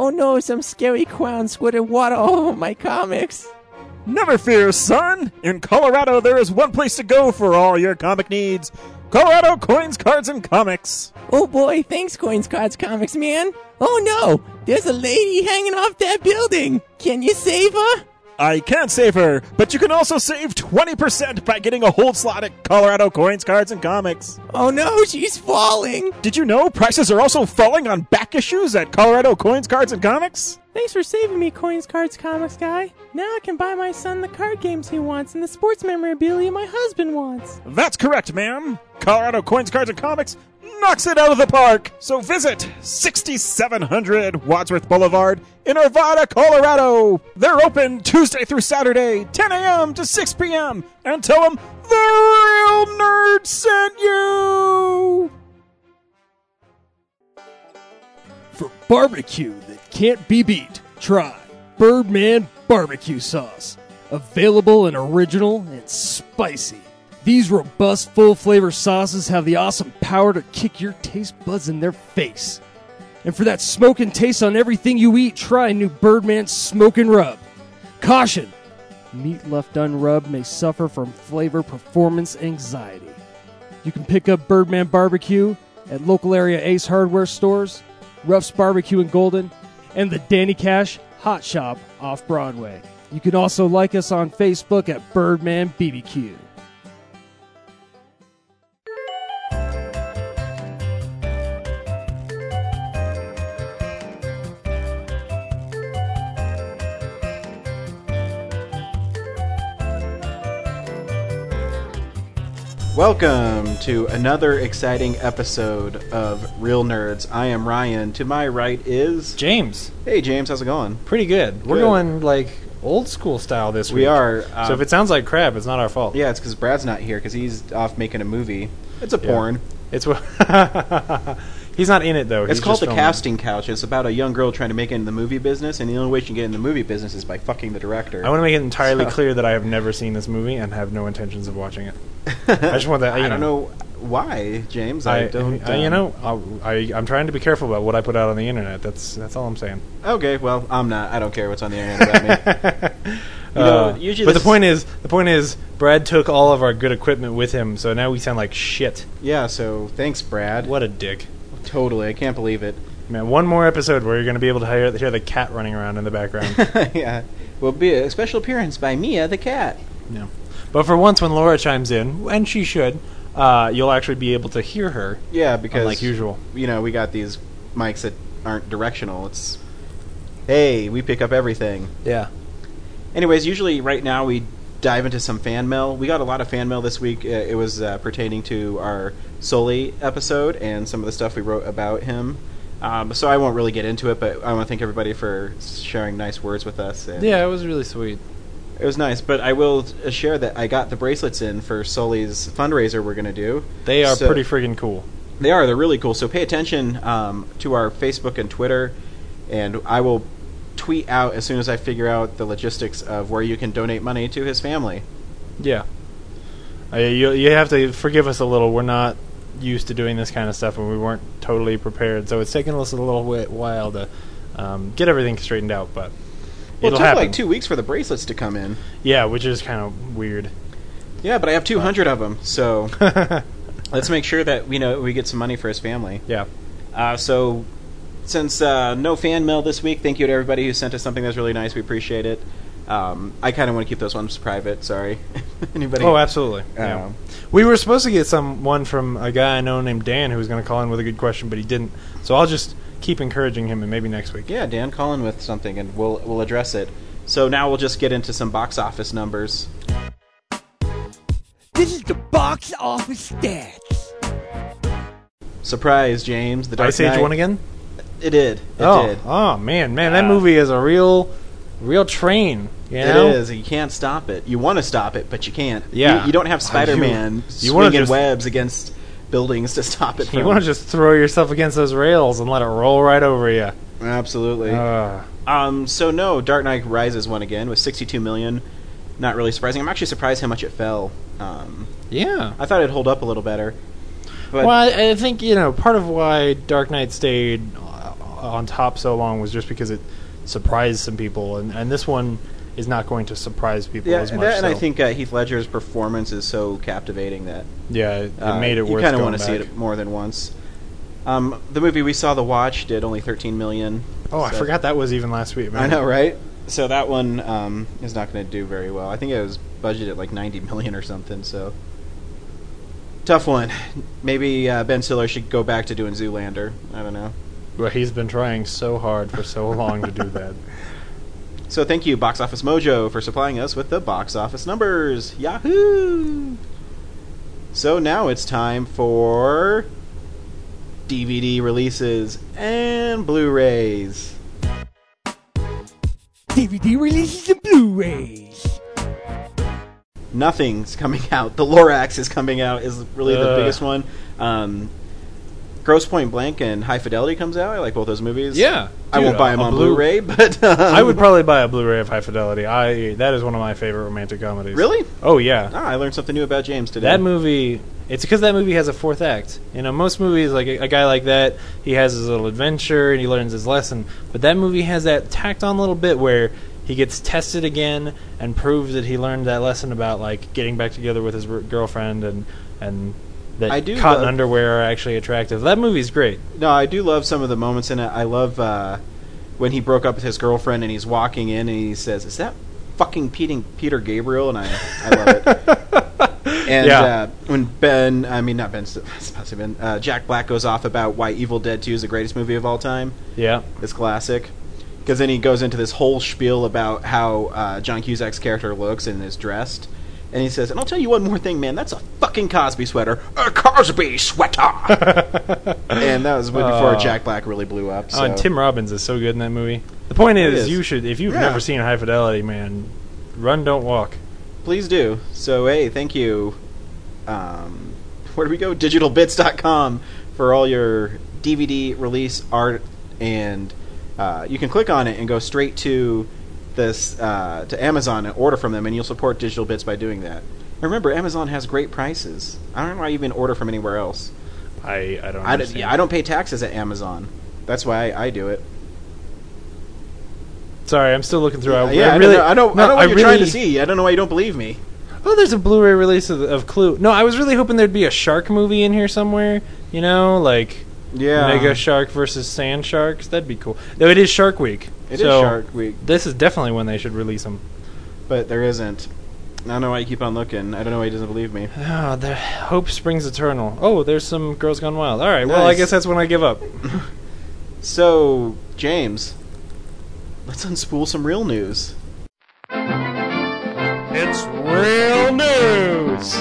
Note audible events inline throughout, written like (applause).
Oh no, some scary clown squirted water all over my comics. Never fear, son! In Colorado, there is one place to go for all your comic needs Colorado Coins, Cards, and Comics. Oh boy, thanks, Coins Cards Comics, man. Oh no, there's a lady hanging off that building. Can you save her? I can't save her, but you can also save 20% by getting a hold slot at Colorado Coins, Cards, and Comics. Oh no, she's falling. Did you know prices are also falling on back issues at Colorado Coins, Cards, and Comics? Thanks for saving me, Coins Cards Comics guy. Now I can buy my son the card games he wants and the sports memorabilia my husband wants. That's correct, ma'am. Colorado Coins, Cards, and Comics knocks it out of the park. So visit 6700 Wadsworth Boulevard in Arvada, Colorado. They're open Tuesday through Saturday, 10 a.m. to 6 p.m. And tell them the real nerd sent you. For barbecue that can't be beat, try Birdman Barbecue Sauce. Available and original and spicy. These robust, full flavor sauces have the awesome power to kick your taste buds in their face. And for that smoking taste on everything you eat, try new Birdman Smokin' Rub. Caution! Meat left unrubbed may suffer from flavor performance anxiety. You can pick up Birdman Barbecue at local area Ace Hardware stores, Ruff's Barbecue in Golden, and the Danny Cash Hot Shop off Broadway. You can also like us on Facebook at Birdman BBQ. Welcome to another exciting episode of Real Nerds. I am Ryan. To my right is James, Hey James, how's it going? pretty good. We're Good. going like old school style this week. We are. so um, if it sounds like crap, it's not our fault. yeah, it's because Brad's not here because he's off making a movie. It's a Yeah. porn. It's what (laughs) he's not in it though. It's He's called just The filming. Casting Couch. It's about a young girl trying to make it in the movie business, and the only way she can get in the movie business is by fucking the director. I want to make it entirely So- clear that I have never seen this movie and have no intentions of watching it. (laughs) I just want that. I don't know why, James. I, I, don't. I- you um, know, I'll, I, I'm trying to be careful about what I put out on the internet. That's that's all I'm saying. Okay, well, I'm not. I don't care what's on the internet about me. (laughs) You know, Uh, usually but the point is, the point is, Brad took all of our good equipment with him, so now we sound like shit. Yeah. So thanks, Brad. What a dick. Totally. I can't believe it. Man, one more episode where you're going to be able to hear, hear the cat running around in the background. (laughs) yeah. Will be a special appearance by Mia the cat. yeah. But for once, when Laura chimes in, and she should, uh, you'll actually be able to hear her, Yeah, because like usual. you know we got these mics that aren't directional. It's hey, we pick up everything. Yeah. Anyways, usually right now we dive into some fan mail. We got a lot of fan mail this week. Uh, it was uh, pertaining to our Soli episode and some of the stuff we wrote about him. Um, so I won't really get into it, but I want to thank everybody for sharing nice words with us. And Yeah, it was really sweet. It was nice, but I will uh, share that I got the bracelets in for Soli's fundraiser we're going to do. They are So- pretty friggin' cool. They are. They're really cool. So pay attention um, to our Facebook and Twitter, and I will tweet out as soon as I figure out the logistics of where you can donate money to his family. Yeah. Uh, you, you have to forgive us a little. We're not used to doing this kind of stuff, and we weren't totally prepared. So it's taken us a little whi- while to um, get everything straightened out, but Well, it took happen. like two weeks for the bracelets to come in. Yeah, which is kind of weird. Yeah, but I have 200 of them, so (laughs) let's make sure that we know we get some money for his family. yeah. Uh, so, since uh, no fan mail this week, thank you to everybody who sent us something that's really nice. We appreciate it. Um, I kind of want to keep those ones private. Sorry, (laughs) anybody? Oh, absolutely. Yeah. Um, We were supposed to get some one from a guy I know named Dan who was going to call in with a good question, but he didn't. So I'll just keep encouraging him, and maybe next week. Yeah, Dan, call in with something, and we'll we'll address it. So now we'll just get into some box office numbers. This is the box office stats. Surprise, James! The Dark Ice Age Knight- one again. It did. It oh, did. oh man, man, that Uh, movie is a real, real train. You know? It is. You can't stop it. You want to stop it, but you can't. Yeah. You, you don't have (laughs) Uh, Spider-Man you wanna swinging just- webs against buildings to stop it. (laughs) You want to just throw yourself against those rails and let it roll right over you. absolutely. Uh, Um, so no, Dark Knight Rises won again with 62 million. Not really surprising. I'm actually surprised how much it fell. Um, yeah. I thought it'd hold up a little better. But well, I, I think you know part of why Dark Knight stayed uh, on top so long was just because it surprised some people, and, and this one is not going to surprise people Yeah, as much. that, and I think uh, Heath Ledger's performance is so captivating that yeah, it, it uh, made it you kind of want to see it more than once. Um, the movie we saw, The Watch, did only 13 million. Oh, I forgot that was even last week. Man. I know, right? So that one um, is not going to do very well. I think it was budgeted like 90 million or something. So tough one. Maybe uh, Ben Stiller should go back to doing Zoolander. I don't know. Well, he's been trying so hard for so long to do that. (laughs) So thank you, Box Office Mojo, for supplying us with the box office numbers. Yahoo! So now it's time for DVD releases and Blu-rays. DVD releases and Blu-rays. Nothing's coming (laughs) out. The Lorax is coming out. Is really the biggest one. Um, Grosse Pointe Blank and High Fidelity comes out. I like both those movies. Yeah, I dude, won't buy them a on Blu- Blu-ray, (laughs) but um, I would probably buy a Blu-ray of High Fidelity. I that is one of my favorite romantic comedies. Really? Oh yeah. Ah, I learned something new about James today. That movie, it's because that movie has a fourth act. You know, most movies, like a, a guy like that, he has his little adventure and he learns his lesson. But that movie has that tacked on little bit where he gets tested again and proves that he learned that lesson about like getting back together with his r- girlfriend and and that I do cotton love- underwear are actually attractive. That movie's great. No, I do love some of the moments in it. I love uh, when he broke up with his girlfriend and he's walking in and he says, "Is that fucking Peter, Peter Gabriel?" And I, I love it. (laughs) and Yeah. uh, when Ben, I mean not Ben, I was about to Ben, uh, Jack Black goes off about why Evil Dead Two is the greatest movie of all time. Yeah. It's classic. Because then he goes into this whole spiel about how uh, John Cusack's character looks and is dressed. And he says, and I'll tell you one more thing, man. That's a fucking Cosby sweater. A Cosby sweater! (laughs) and that was before Oh. Jack Black really blew up. So. Oh, and Tim Robbins is so good in that movie. The point is, is. you should, if you've Yeah. never seen High Fidelity, man, run, don't walk. Please do. So, hey, thank you. Um, where do we go? Digitalbits.com for all your DVD release art, and uh, you can click on it and go straight to this uh, to Amazon and order from them, and you'll support Digital Bits by doing that. And remember, Amazon has great prices. I don't know why you even order from anywhere else. I, I don't. I, d- yeah, I don't pay taxes at Amazon. That's why I, I do it. Sorry, I'm still looking through. I, yeah, I I really, don't know, I don't, no, I know what you're really, trying to see. I don't know why you don't believe me. Oh, there's a Blu-ray release of, of Clue. No, I was really hoping there'd be a shark movie in here somewhere. You know, like Yeah, Mega Shark versus Sand Sharks. That'd be cool. Though it is Shark Week. It is so Shark Week. This is definitely when they should release them. but there isn't. I don't know why you keep on looking. I don't know why he doesn't believe me. Oh, (sighs) the hope springs eternal. Oh, there's some Girls Gone Wild. All right, well, I guess that's when I give up. (laughs) So, James, let's unspool some real news. It's real news.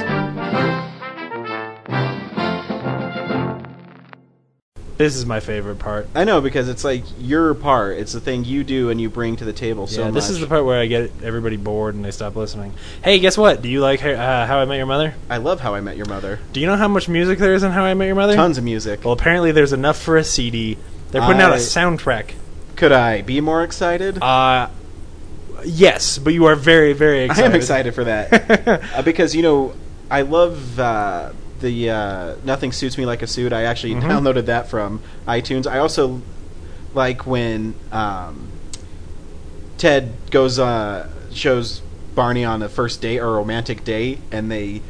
This is my favorite part. I know because it's like your part. It's the thing you do and you bring to the table so yeah, much. this is the part where I get everybody bored and they stop listening. Hey, guess what? Do you like uh, How I Met Your Mother? I love How I Met Your Mother. Do you know how much music there is in How I Met Your Mother? Tons of music. Well, apparently there's enough for a CD. They're putting out a soundtrack. Could I be more excited? Uh, yes, but you are very, very I excited. am excited for that (laughs) uh, because you know I love uh, the uh, Nothing Suits Me Like a Suit. I actually Mhm. downloaded that from iTunes. I also like when um, Ted goes uh, shows Barney on a first date or a romantic date, and they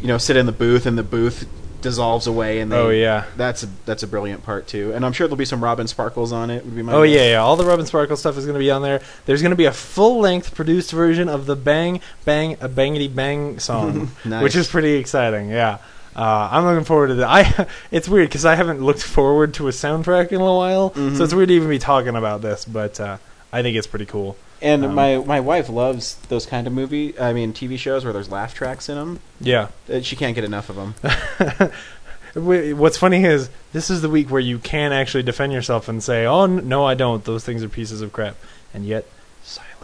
you know sit in the booth, and the booth dissolves away, and they, Oh, yeah. that's a, that's a brilliant part too. And I'm sure there'll be some Robin Sparkles on it. Would be my Oh guess. yeah, yeah. All the Robin Sparkle stuff is going to be on there. There's going to be a full-length produced version of the Bang Bang a Bangity Bang song, (laughs) Nice. which is pretty exciting. Yeah, uh, I'm looking forward to that. I (laughs) it's weird because I haven't looked forward to a soundtrack in a while, Mhm. so it's weird to even be talking about this. But uh, I think it's pretty cool. And Um, my my wife loves those kind of movie. I mean, TV shows where there's laugh tracks in them. Yeah. She can't get enough of them. (laughs) What's funny is this is the week where you can actually defend yourself and say, "Oh no, I don't. Those things are pieces of crap," and yet silence.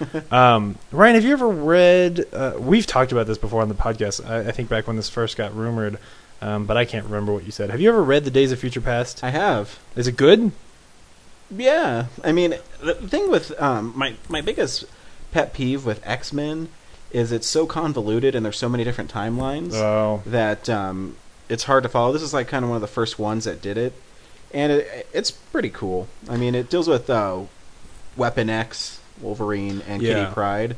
(laughs) um, Ryan, have you ever read? Uh, we've talked about this before on the podcast. I, I think back when this first got rumored, um, but I can't remember what you said. Have you ever read The Days of Future Past? I have. Is it good? Yeah, I mean, the thing with um, my my biggest pet peeve with X Men is it's so convoluted and there's so many different timelines Oh, that um, it's hard to follow. This is like kind of one of the first ones that did it, and it, it's pretty cool. I mean, it deals with uh, Weapon X, Wolverine, and Yeah. Kitty Pryde.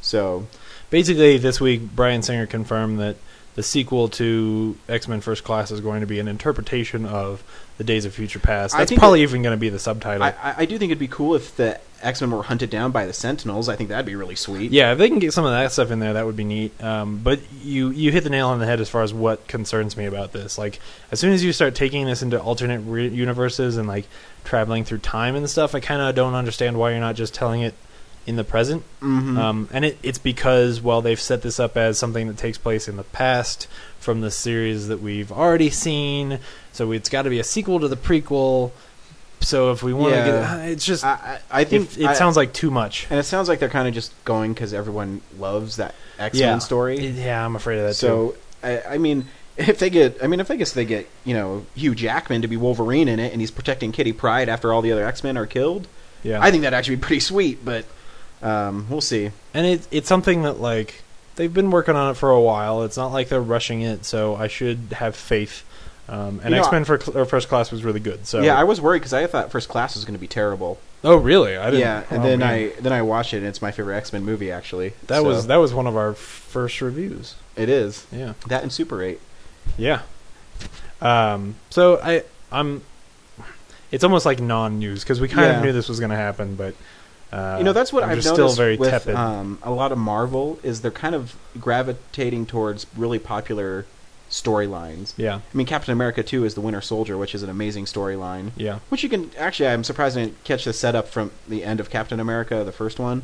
So Basically, this week Bryan Singer confirmed that the sequel to X Men First Class is going to be an interpretation of the Days of Future Past. That's probably it- even going to be the subtitle. I, I, I do think it'd be cool if the X Men were hunted down by the Sentinels. I think that'd be really sweet. Yeah, if they can get some of that stuff in there, that would be neat. Um, but you you hit the nail on the head as far as what concerns me about this. Like, as soon as you start taking this into alternate re- universes and like traveling through time and stuff, I kind of don't understand why you're not just telling it in the present. Mhm. Um, and it, it's because well they've set this up as something that takes place in the past from the series that we've already seen. So it's got to be a sequel to the prequel. So if we want to Yeah. get, uh, it's just I, I, think it, it I- sounds like too much. and it sounds like they're kind of just going because everyone loves that X Men yeah, story. Yeah, I'm afraid of that too. so I, I mean, if they get, I mean, if I guess they get, you know, Hugh Jackman to be Wolverine in it, and he's protecting Kitty Pryde after all the other X Men are killed, Yeah, I think that'd actually be pretty sweet. But um, we'll see. and it, it's something that like they've been working on it for a while. It's not like they're rushing it, so I should have faith. Um, and You know, X Men for cl- First Class was really good. So yeah, I was worried because I thought First Class was going to be terrible. oh really? I didn't. Yeah, and oh, then man. I then I watched it, and it's my favorite X Men movie actually. that So, was that was one of our first reviews. it is Yeah. that and Super Eight. Yeah. Um, so I I'm it's almost like non-news because we kind Yeah. of knew this was going to happen, but uh, you know that's what I've noticed with um, a lot of Marvel is they're kind of gravitating towards really popular storylines. yeah, I mean, Captain America 2 is the Winter Soldier, which is an amazing storyline. yeah, Which you can actually, I'm surprised I didn't catch the setup from the end of Captain America, the first one,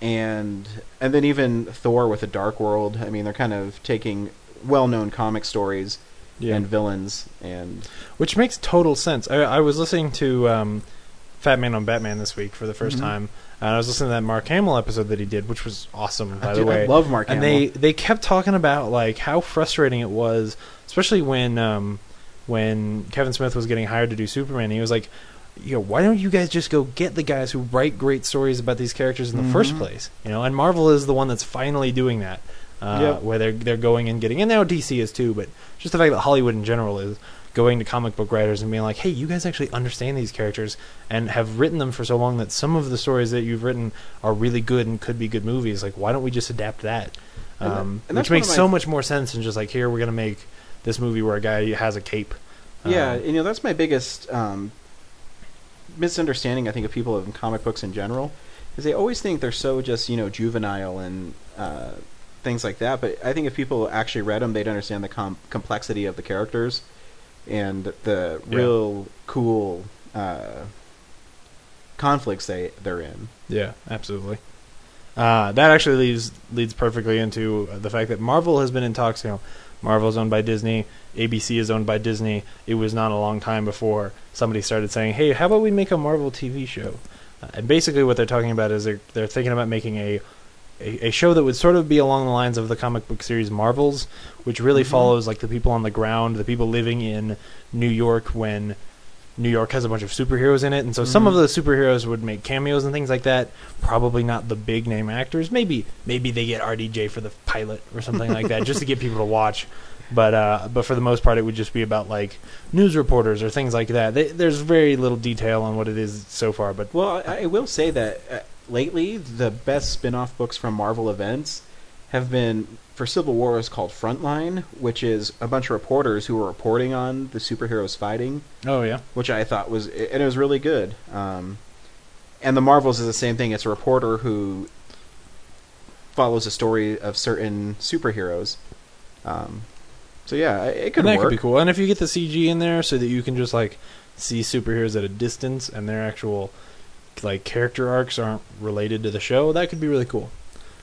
and and then even Thor with the Dark World. I mean, they're kind of taking well-known comic stories yeah. and villains, and Which makes total sense. I, I was listening to um, Fat Man on Batman this week for the 1st Mhm. time, and I was listening to that Mark Hamill episode that he did, which was awesome, by the way. I love Mark and Hamill. they they kept talking about like how frustrating it was, especially when um, when Kevin Smith was getting hired to do Superman. He was like, you know, why don't you guys just go get the guys who write great stories about these characters in the first Mhm. place? You know, and Marvel is the one that's finally doing that. Uh, Yep. Where they're they're going and getting, and now DC is too. But just the fact that Hollywood in general is going to comic book writers and being like, "Hey, you guys actually understand these characters and have written them for so long that some of the stories that you've written are really good and could be good movies. Like, why don't we just adapt that?" And that- Um, and that's which makes my- so much more sense than just like, "Here, we're gonna make this movie where a guy has a cape." Yeah, Um, and, you know that's my biggest um, misunderstanding. I think of people in comic books in general is they always think they're so just you know juvenile and uh, things like that. But I think if people actually read them, they'd understand the com- complexity of the characters and the Yeah. real cool uh, conflicts they they're in. Yeah, absolutely. Uh, that actually leads leads perfectly into the fact that Marvel has been in talks. You know, Marvel is owned by Disney. ABC is owned by Disney. It was not a long time before somebody started saying, "Hey, how about we make a Marvel TV show?" Uh, and basically, what they're talking about is they're they're thinking about making a, a a show that would sort of be along the lines of the comic book series Marvels, which really Mhm. follows like the people on the ground, the people living in New York when New York has a bunch of superheroes in it, and so some of Mhm. the superheroes would make cameos and things like that. Probably not the big name actors. Maybe maybe they get RDJ for the pilot or something like that, just to get people to watch. But uh, but for the most part, it would just be about like news reporters or things like that. They, there's very little detail on what it is so far, but Well, I, I will say that uh, lately the best spin-off books from Marvel events have been for Civil War is called Frontline, which is a bunch of reporters who were reporting on the superheroes fighting, oh yeah, which I thought was and it was really good. Um, and the Marvels is the same thing. It's a reporter who follows a story of certain superheroes. Um, so yeah, it it could and that work. could be cool. And if you get the CG in there, so that you can just like see superheroes at a distance and their actual like character arcs aren't related to the show, that could be really cool.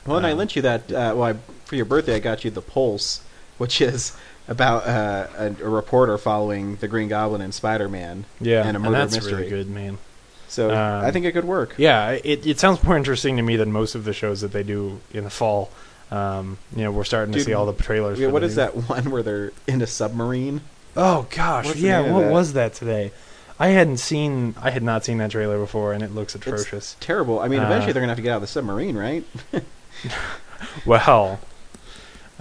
Well, and I Um, lent you that. Uh, well, I, for your birthday, I got you the Pulse, which is about uh, a, a reporter following the Green Goblin and Spider Man. Yeah, And a murder that's mystery. really good, man. So Um, I think it could work. Yeah, it it sounds more interesting to me than most of the shows that they do in the fall. Um, you know, we're starting to see all the trailers. Yeah, what is new- that (laughs) one where they're in a submarine? Oh gosh, What's yeah. What that? was that today? I hadn't seen. I had not seen that trailer before, and it looks atrocious. Terrible. I mean, eventually Uh, they're gonna have to get out of the submarine, right? (laughs) Well,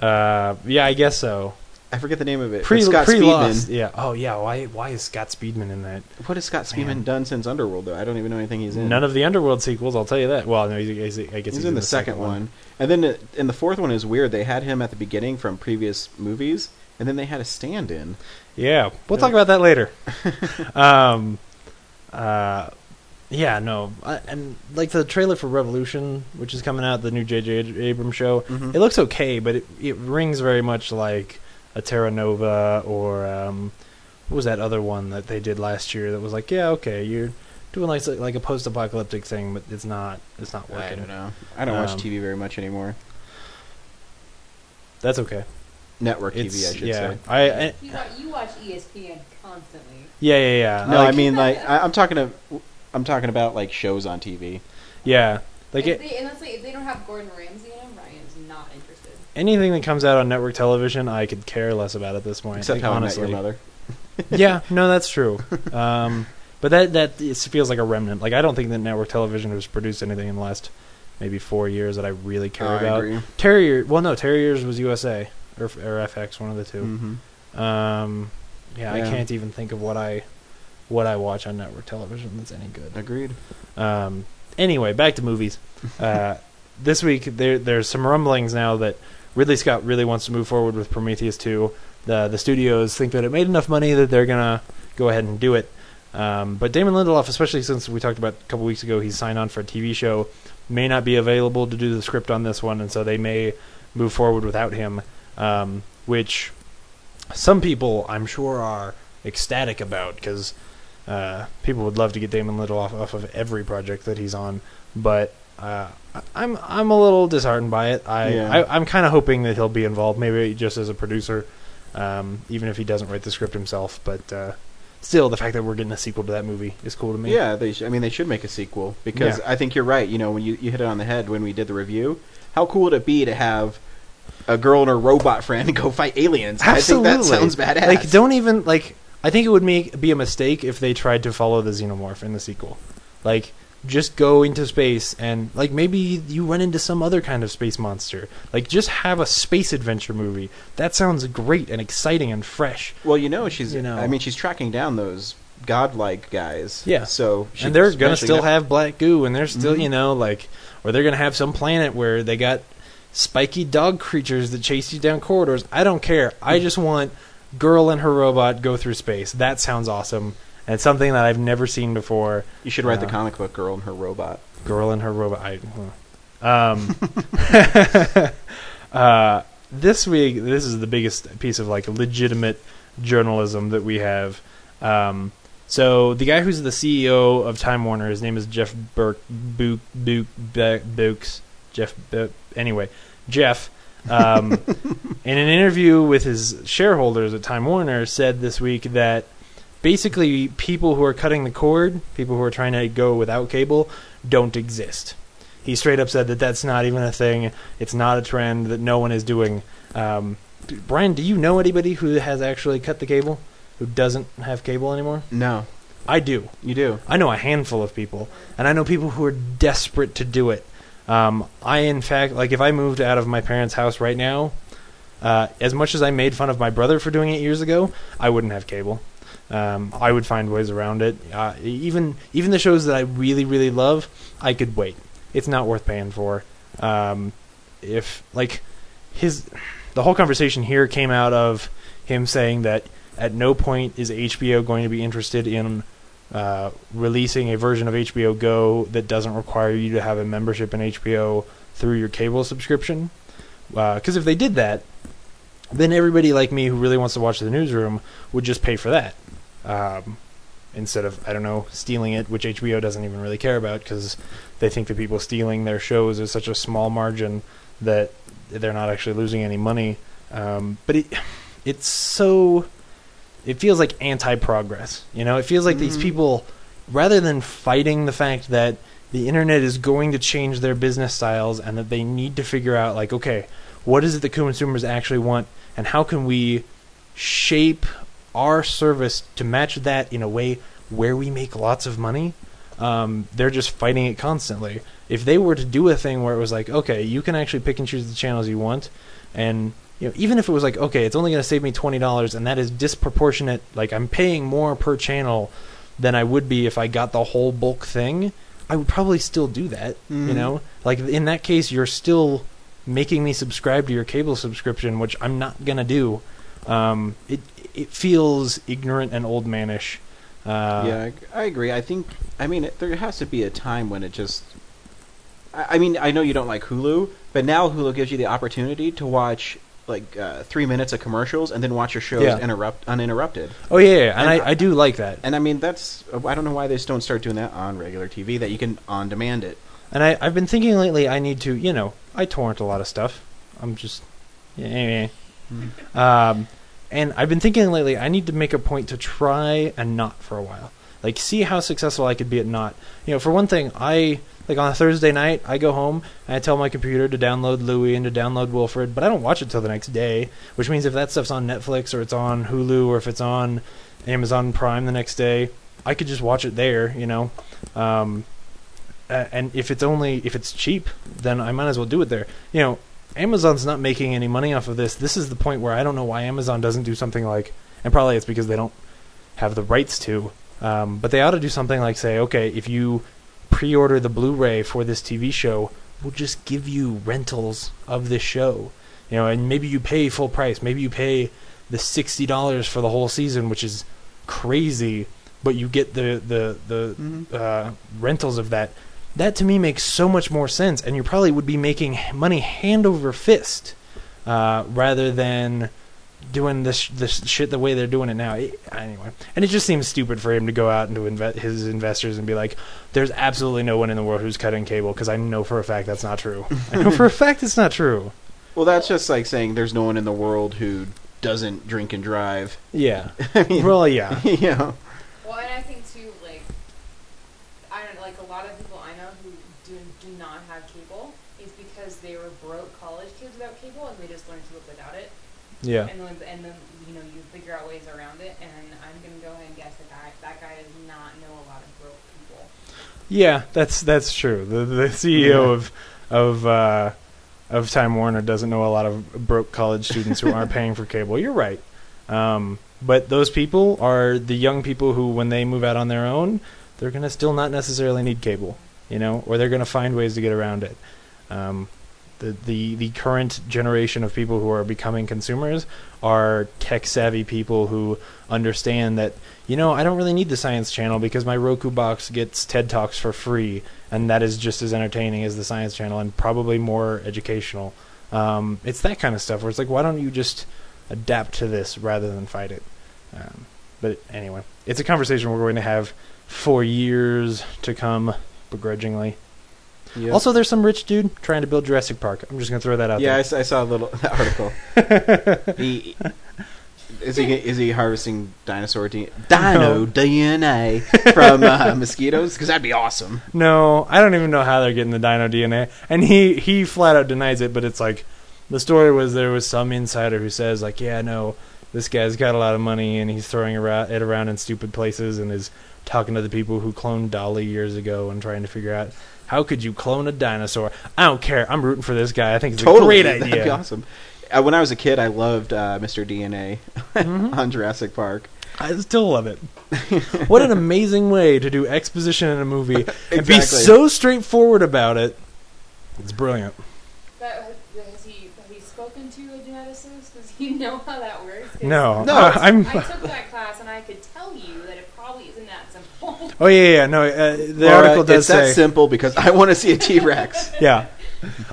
uh, yeah, I guess so. I forget the name of it. Pre, It's Scott Speedman. Yeah. Oh yeah. Why why is Scott Speedman in that? What has Scott Speedman Man. done since Underworld? Though I don't even know anything he's in. None of the Underworld sequels. I'll tell you that. Well, no, he's, he's, I guess He's, in the, second, one. and then the, and the fourth one is weird. They had him at the beginning from previous movies, and then they had a stand-in. Yeah, we'll talk about that later. (laughs) um, uh, yeah, no, I, and like the trailer for Revolution, which is coming out, the new J.J. Abrams show, Mhm. it looks okay, but it it rings very much like a Terra Nova or um, what was that other one that they did last year that was like, yeah, okay, you're doing like like a post-apocalyptic thing, but it's not it's not I working. don't know. I don't watch Um, TV very much anymore. That's okay. Network TV, I should yeah, say. I, I You watch, you watch ESPN constantly. yeah yeah yeah. No, like, I mean like I, I'm talking to, I'm talking about like shows on TV. yeah, like if it, they, and let's say if they don't have Gordon Ramsay in them, Ryan's not interested. anything that comes out on network television, I could care less about at this point. Except like, how honestly. I Met Your Mother. (laughs) yeah, no, that's (laughs) true. Um, but that that it feels like a remnant. Like I don't think that network television has produced anything in the last maybe four years that I really care Oh, I about. agree. Terrier, well, no, Terriers was USA or, or FX, one of the 2 Mhm. Um, yeah, I can't even think of what I what I watch on network television that's any good. Agreed. Um, anyway, back to movies. (laughs) Uh, this week there there's some rumblings now that Ridley Scott really wants to move forward with Prometheus 2. The the studios think that it made enough money that they're gonna go ahead and do it. Um, but Damon Lindelof, especially since we talked about a couple weeks ago, he's signed on for a TV show, may not be available to do the script on this one, and so they may move forward without him. Um, which some people, I'm sure, are ecstatic about because uh, people would love to get Damon Lindelof off of every project that he's on, but uh, I'm I'm a little disheartened by it. I, Yeah. I I'm kind of hoping that he'll be involved, maybe just as a producer, um, even if he doesn't write the script himself. But uh, still, the fact that we're getting a sequel to that movie is cool to me. Yeah, they. Sh- I mean, they should make a sequel because Yeah. I think you're right. You know, when you you hit it on the head when we did the review, how cool would it be to have a girl and her robot friend go fight aliens? Absolutely. I think that sounds badass. Like, don't even like. I think it would make be a mistake if they tried to follow the xenomorph in the sequel. Like, just go into space and like maybe you run into some other kind of space monster. Like, just have a space adventure movie. That sounds great and exciting and fresh. Well, you know, she's. You know. I mean, she's tracking down those godlike guys. Yeah. So and they're gonna still have black goo, and they're still Mhm. you know like, or they're gonna have some planet where they got spiky dog creatures that chase you down corridors. I don't care. I just want girl and her robot go through space. That sounds awesome. And it's something that I've never seen before. You should write the Uh, comic book "Girl and Her Robot." Girl and her robot. I, um, (laughs) (laughs) uh, this week, this is the biggest piece of like legitimate journalism that we have. Um, so the guy who's the CEO of Time Warner, his name is Jeff Burke, Book, Book, Books, Jeff. Bu- anyway, Jeff. Um, (laughs) in an interview with his shareholders at Time Warner, said this week that basically people who are cutting the cord, people who are trying to go without cable, don't exist. He straight up said that that's not even a thing. It's not a trend that no one is doing. Um, Brian, do you know anybody who has actually cut the cable, who doesn't have cable anymore? No, I do. you do. I know a handful of people, and I know people who are desperate to do it. Um, I, in fact, like if I moved out of my parents' house right now, uh, as much as I made fun of my brother for doing it years ago, I wouldn't have cable. Um, I would find ways around it. Uh, even even the shows that I really really love, I could wait. It's not worth paying for. Um, if like his the whole conversation here came out of him saying that at no point is HBO going to be interested in uh, releasing a version of HBO Go that doesn't require you to have a membership in HBO through your cable subscription. Because if they did that, then everybody like me who really wants to watch the newsroom would just pay for that. Um, instead of, I don't know, stealing it, which HBO doesn't even really care about because they think the people stealing their shows is such a small margin that they're not actually losing any money. Um, but it, (sighs) it's so it feels like anti-progress. You know, it feels like these Mhm. people, rather than fighting the fact that the internet is going to change their business styles and that they need to figure out, like, okay, what is it that consumers actually want, and how can we shape our service to match that in a way where we make lots of money? Um, they're just fighting it constantly. If they were to do a thing where it was like, okay, you can actually pick and choose the channels you want, and you know, even if it was like, okay, it's only going to save me twenty dollars, and that is disproportionate. Like I'm paying more per channel than I would be if I got the whole bulk thing. I would probably still do that. You Mhm. know, like in that case, you're still making me subscribe to your cable subscription, which I'm not gonna do. Um, it it feels ignorant and old manish. Uh, yeah, I, I agree. I think, I mean, it, there has to be a time when it just. I, I mean, I know you don't like Hulu, but now Hulu gives you the opportunity to watch like uh, three minutes of commercials and then watch your shows Yeah. interrupt uninterrupted. Oh yeah, yeah, and, And I, I do like that. And I mean, that's I don't know why they just don't start doing that on regular TV. That you can on demand it. And I, I've been thinking lately, I need to, you know, I torrent a lot of stuff. I'm just, yeah, anyway. Um, and I've been thinking lately, I need to make a point to try and not for a while. Like, see how successful I could be at not. You know, for one thing, I, like on a Thursday night, I go home and I tell my computer to download Louie and to download Wilfred, but I don't watch it till the next day, which means if that stuff's on Netflix or it's on Hulu or if it's on Amazon Prime the next day, I could just watch it there, you know. Um, and if it's only if it's cheap, then I might as well do it there. You know, Amazon's not making any money off of this. This is the point where I don't know why Amazon doesn't do something like, and probably it's because they don't have the rights to. Um, but they ought to do something like say, okay, if you pre-order the Blu-ray for this TV show, we'll just give you rentals of this show. You know, and maybe you pay full price. Maybe you pay the sixty dollars for the whole season, which is crazy, but you get the the the uh, rentals of that. That to me makes so much more sense, and you probably would be making money hand over fist uh, rather than doing this this shit the way they're doing it now. It- anyway, and it just seems stupid for him to go out and to inve- his investors and be like, "There's absolutely no one in the world who's cutting cable," because I know for a fact that's not true. I know for a (laughs) fact it's not true. Well, that's just like saying there's no one in the world who doesn't drink and drive. Yeah. (laughs) I mean, Well, yeah. (laughs) you know. Well, and I think too, like, I don't like a lot of people I know who do do not have cable is because they were broke college kids without cable and they just learned to live without it. Yeah. And then and then you know you figure out ways around it. And I'm gonna go ahead and guess that guy that guy does not know a lot of broke people. Yeah, that's that's true. The the (laughs) CEO Yeah. of of uh, of Time Warner doesn't know a lot of broke college students who aren't (laughs) paying for cable. You're right. Um, but those people are the young people who, when they move out on their own, they're gonna still not necessarily need cable, you know, or they're gonna find ways to get around it. Um, the, the the current generation of people who are becoming consumers are tech savvy people who understand that you know I don't really need the science channel because my Roku box gets TED Talks for free and that is just as entertaining as the science channel and probably more educational. Um, it's that kind of stuff where it's like why don't you just adapt to this rather than fight it? Um, but anyway, it's a conversation we're going to have for years to come, begrudgingly. Yeah. Also, there's some rich dude trying to build Jurassic Park. I'm just gonna throw that out yeah, I, I saw a little (laughs) article. (laughs) he, is he is he harvesting dinosaur D- dino No. DNA (laughs) from uh, mosquitoes? Because that'd be awesome. No, I don't even know how they're getting the dino DNA, and he he flat out denies it. But it's like the story was there was some insider who says like, yeah, no, this guy's got a lot of money and he's throwing it around in stupid places and is talking to the people who cloned Dolly years ago and trying to figure out how could you clone a dinosaur. I don't care. I'm rooting for this guy. I think it's Totally, a great (laughs) that'd be idea. awesome. Uh, when I was a kid, I loved uh, Mr. DNA (laughs) Mhm. on Jurassic Park. I still love it. (laughs) what an amazing way to do exposition in a movie and be so straightforward about it. It's brilliant. But has he have he spoken to a geneticist? Does he (laughs) know how that works? No, No, uh, I'm. I took that class and I could tell you that it probably isn't that simple. (laughs) Oh yeah, yeah, no. Uh, the Laura, article does it's that simple because I want to see a T Rex. (laughs) yeah.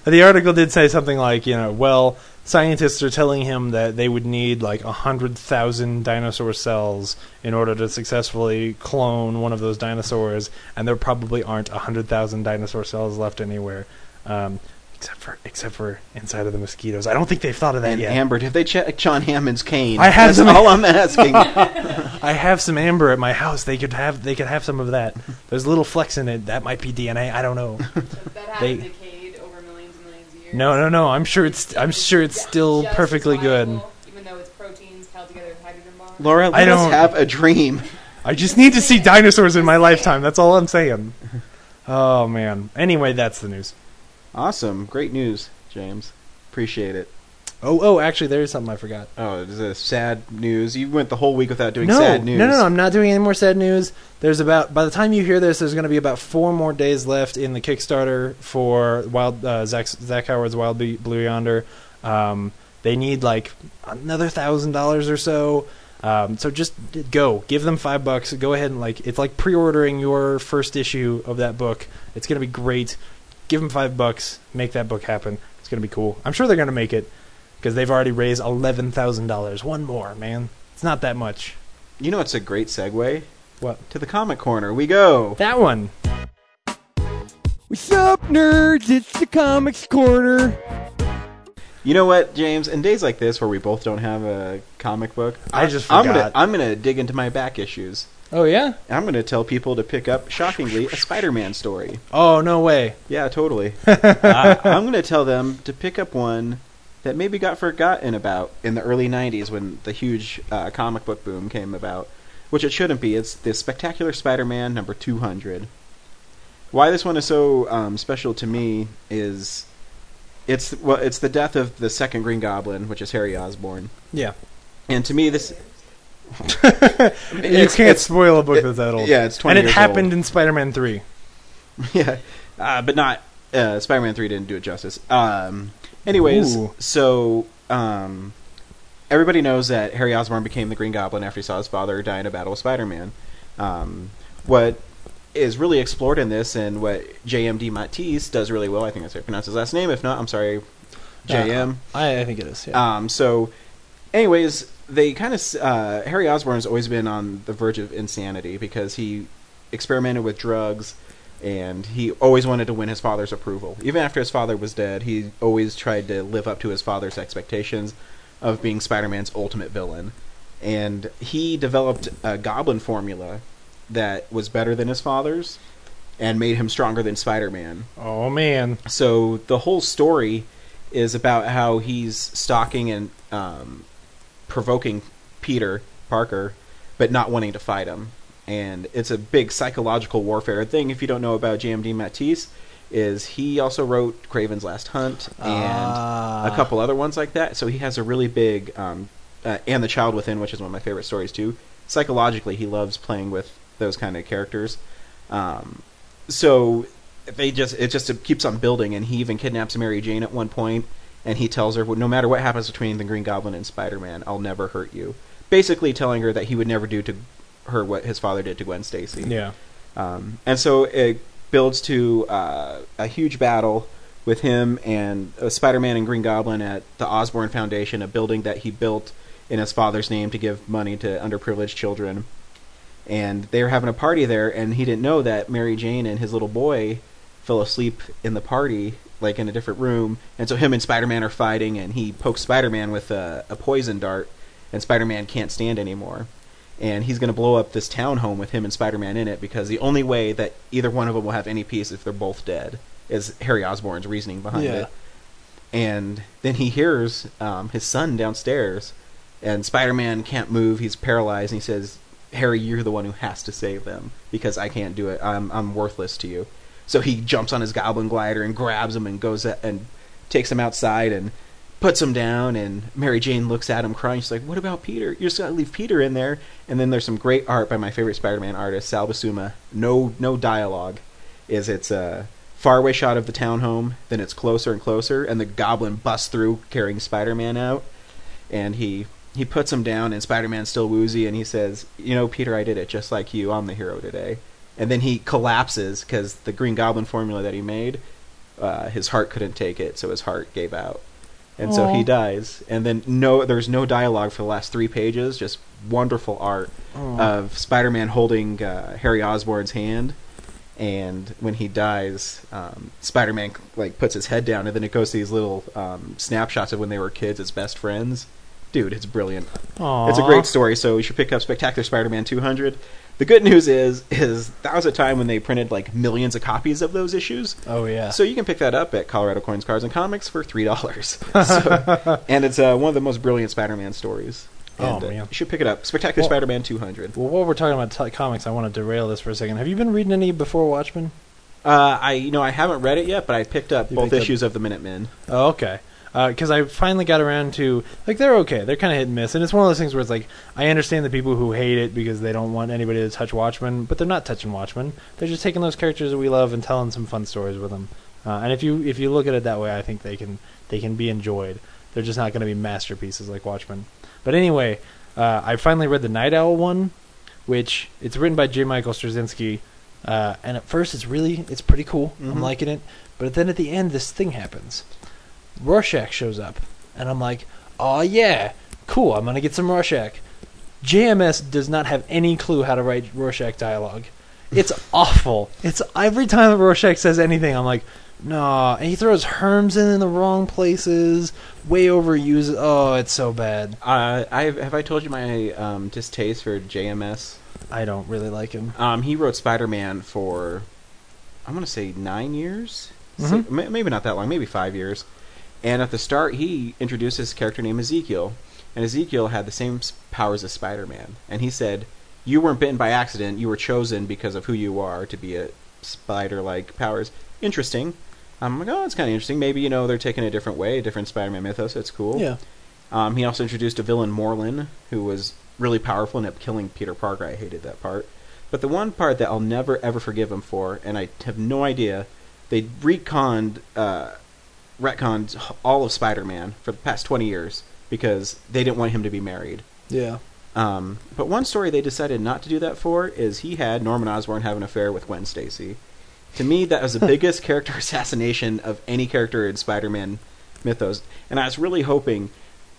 The article did say something like, you know, well, scientists are telling him that they would need like a hundred thousand dinosaur cells in order to successfully clone one of those dinosaurs, and there probably aren't a hundred thousand dinosaur cells left anywhere, um, except for except for inside of the mosquitoes. I don't think they've thought of that and yet. Amber, have they checked John Hammond's cane? I have That's some- all I'm asking. (laughs) (laughs) I have some amber at my house. They could have they could have some of that. There's little flecks in it. That might be DNA. I don't know. (laughs) that has They- decayed over millions and millions of years. No, no, no. I'm sure it's I'm sure it's still just as perfectly good. viable, Even though it's proteins held together with hydrogen bonds. Laura, let I us don't- have a dream. I just need to see dinosaurs in my lifetime. That's all I'm saying. Oh man. Anyway, that's the news. Awesome. Great news, James. Appreciate it. Oh, oh, actually, there is something I forgot. Oh, this is sad news. You went the whole week without doing no, sad news. no, no, no. I'm not doing any more sad news. There's about by the time you hear this, there's going to be about four more days left in the Kickstarter for Wild uh, Zach Zach Howard's Wild Blue Yonder. Um, they need like another thousand dollars or so. Um, so just go, give them five bucks. Go ahead and like it's like pre-ordering your first issue of that book. It's going to be great. Give them five bucks. Make that book happen. It's going to be cool. I'm sure they're going to make it because they've already raised eleven thousand dollars. One more, man. It's not that much. You know, it's a great segue What? to the comic corner. We go. That one. What's up, nerds? It's the Comics Corner. You know what, James? In days like this, where we both don't have a comic book, I just I'm gonna. I'm gonna dig into my back issues. Oh yeah. I'm gonna tell people to pick up, shockingly, a Spider-Man story. Oh no way. Yeah, totally. (laughs) uh, I'm going to tell them to pick up one that maybe got forgotten about in the early 90s when the huge uh, comic book boom came about, which it shouldn't be. It's the Spectacular Spider Man number 200. Why this one is so um, special to me is it's well, it's the death of the second Green Goblin, which is Harry Osborn. Yeah. And to me, this you It's- can't it's- spoil a book it- that's that old. yeah, it's 20 And it years happened old. in Spider-Man Three. (laughs) yeah, uh, but not uh, Spider-Man Three didn't do it justice. Um, anyways, Ooh. so um, everybody knows that Harry Osborn became the Green Goblin after he saw his father die in a battle with Spider-Man. Um, what is really explored in this, and what J.M. DeMatteis does really well, I think that's how you pronounce his last name. If not, I'm sorry, J.M. I, I think it is. Yeah. Um, so, anyways, they kind of uh, Harry Osborn's always been on the verge of insanity because he experimented with drugs, and he always wanted to win his father's approval. Even after his father was dead, he always tried to live up to his father's expectations of being Spider-Man's ultimate villain. And he developed a Goblin formula that was better than his father's, and made him stronger than Spider-Man. oh man. So the whole story is about how he's stalking and um, provoking Peter Parker, but not wanting to fight him. And it's a big psychological warfare thing. If you don't know about JM DeMatteis, is he also wrote Kraven's Last Hunt and Ah. a couple other ones like that. So he has a really big um, uh, and the Child Within, which is one of my favorite stories too. Psychologically, he loves playing with those kind of characters. Um, so they just it just keeps on building, and he even kidnaps Mary Jane at one point, and he tells her, well, no matter what happens between the Green Goblin and Spider Man, I'll never hurt you. Basically, telling her that he would never do to her what his father did to Gwen Stacy. Yeah. Um, and so it builds to uh, a huge battle with him and uh, Spider-Man and Green Goblin at the Osborn Foundation, a building that he built in his father's name to give money to underprivileged children. And they were having a party there, and he didn't know that Mary Jane and his little boy fell asleep in the party, like in a different room. And so him and Spider-Man are fighting, and he pokes Spider-Man with a, a poison dart, and Spider-Man can't stand anymore and he's going to blow up this townhome with him and Spider-Man in it because the only way that either one of them will have any peace if they're both dead is Harry Osborn's reasoning behind Yeah. it. And then he hears um, his son downstairs, and Spider-Man can't move; he's paralyzed. And he says, "Harry, you're the one who has to save them because I can't do it. I'm I'm worthless to you." So he jumps on his Goblin glider and grabs him and goes and takes him outside and puts him down and Mary Jane looks at him crying. She's like, "What about Peter? You just gotta leave Peter in there." And then there's some great art by my favorite Spider-Man artist, Sal Buscema. No, no dialogue. Is it's a faraway shot of the townhome, then it's closer and closer, and the Goblin busts through carrying Spider-Man out, and he he puts him down, and Spider-Man's still woozy, and he says, "You know, Peter, I did it just like you. I'm the hero today." And then he collapses because the Green Goblin formula that he made, uh, his heart couldn't take it, so his heart gave out and so he dies. And then no, there's no dialogue for the last three pages. Just wonderful art of Spider-Man holding uh, Harry Osborn's hand, and when he dies, um, Spider-Man like puts his head down, and then it goes to these little um, snapshots of when they were kids as best friends. Dude, it's brilliant. It's a great story. So you should pick up Spectacular Spider-Man 200. The good news is, is that was a time when they printed like millions of copies of those issues. Oh yeah. So you can pick that up at Colorado Coins, Cards, and Comics for three dollars. (laughs) so, and it's uh, one of the most brilliant Spider-Man stories. Oh, And, uh, man. you should pick it up. Spectacular Well- Spider-Man 200. well, while we're talking about t- comics, I want to derail this for a second. Have you been reading any before Watchmen? Uh, I you know I haven't read it yet, but I picked up You both picked up- issues of the Minutemen. Oh, okay. Because I finally got around to like they're okay. They're kind of hit and miss, and it's one of those things where it's like I understand the people who hate it because they don't want anybody to touch Watchmen, but they're not touching Watchmen. They're just taking those characters that we love and telling some fun stories with them. Uh, and if you if you look at it that way, I think they can they can be enjoyed. They're just not going to be masterpieces like Watchmen. But anyway, uh, I finally read the Night Owl one, which it's written by J. Michael Straczynski. Uh, and at first, it's really it's pretty cool. I'm Mhm. liking it. But then at the end, this thing happens. Rorschach shows up, and I'm like, "Oh yeah, cool! I'm gonna get some Rorschach." JMS does not have any clue how to write Rorschach dialogue. It's (laughs) awful. It's every time that Rorschach says anything, I'm like, "No!" And he throws Herms in in the wrong places, way overuses. Oh, it's so bad. Uh, I have I told you my um, distaste for JMS. I don't really like him. Um, he wrote Spider-Man for I'm gonna say nine years, Mhm. Si- ma- maybe not that long, maybe five years. And at the start, he introduced his character named Ezekiel, and Ezekiel had the same powers as Spider-Man. And he said, "You weren't bitten by accident. You were chosen because of who you are to be a spider-like powers." Interesting. I'm like, oh, it's kind of interesting. Maybe you know they're taking a different way, a different Spider-Man mythos. It's cool. Yeah. Um, he also introduced a villain, Morlun, who was really powerful and ended up killing Peter Parker. I hated that part. But the one part that I'll never ever forgive him for, and I have no idea, they retconned, uh, retconned all of Spider-Man for the past twenty years because they didn't want him to be married. Yeah. Um, but one story they decided not to do that for is he had Norman Osborn have an affair with Gwen Stacy. To me, that was the (laughs) biggest character (laughs) assassination of any character in Spider-Man mythos, and I was really hoping,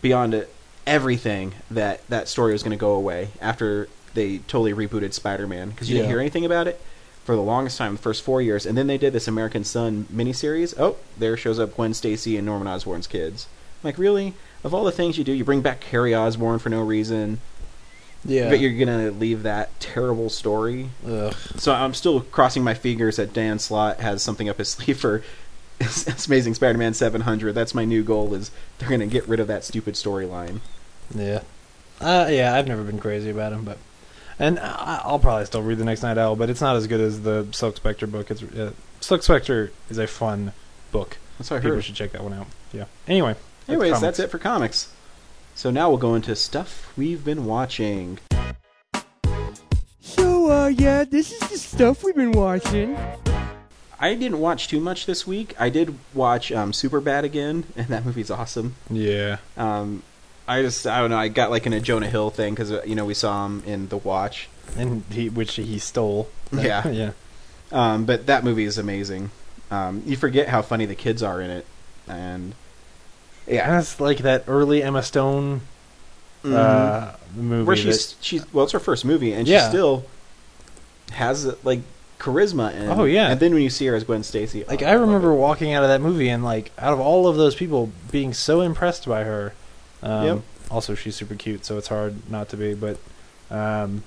beyond everything, that that story was going to go away after they totally rebooted Spider-Man because you Yeah. didn't hear anything about it for the longest time, the first four years, and then they did this American Son miniseries. Oh, there shows up Gwen Stacy and Norman Osborn's kids. I'm Like, really? Of all the things you do, you bring back Harry Osborn for no reason. Yeah. But you're gonna leave that terrible story. Ugh. So I'm still crossing my fingers that Dan Slott has something up his (laughs) sleeve for it's (laughs) Amazing Spider-Man 700. That's my new goal. Is they're gonna get rid of that stupid storyline. Yeah. Uh, yeah, I've never been crazy about him, but and I, I'll probably still read the next Night Owl, but it's not as good as the Silk Spectre book. It's uh, Silk Spectre is a fun book. That's what I People heard. should check that one out. Yeah. Anyway. Anyways, that's it for comics. So now we'll go into stuff we've been watching. So, uh, yeah, this is the stuff we've been watching. I didn't watch too much this week. I did watch um, Superbad again, (laughs) and that movie's awesome. Yeah. Um, I just I don't know. I got like in a Jonah Hill thing because you know we saw him in The Watch. And he, which he stole. (laughs) Yeah. (laughs) yeah. Um, but that movie is amazing. Um, you forget how funny the kids are in it, and yeah, That's like that early Emma Stone uh, movie. where that- she's she's well, it's her first movie, and she still has like charisma. And, Oh, yeah. and then when you see her as Gwen Stacy, Like oh, I remember walking out of that movie and like out of all of those people being so impressed by her. Um, Yep. Also, she's super cute, so it's hard not to be. But um,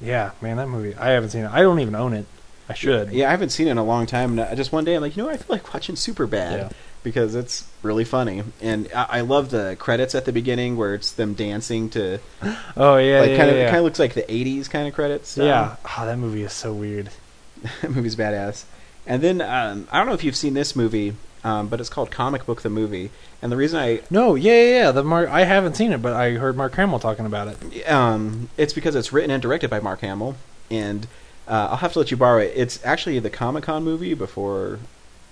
yeah, man, that movie. I haven't seen it. I don't even own it. I should. Yeah, I haven't seen it in a long time. And I just one day I'm like, you know, what? I feel like watching Superbad Yeah. because it's really funny, and I, I love the credits at the beginning where it's them dancing to (gasps) Oh yeah, like yeah, kind of yeah. kind of looks like the '80s kind of credits. Um, yeah. Oh, that movie is so weird. (laughs) that movie's badass. And then um, I don't know if you've seen this movie, um, but it's called Comic Book the Movie. And the reason I No, yeah, yeah, yeah. The Mark. I haven't seen it, but I heard Mark Hamill talking about it. um, it's because it's written and directed by Mark Hamill, and uh, I'll have to let you borrow it. It's actually the Comic Con movie before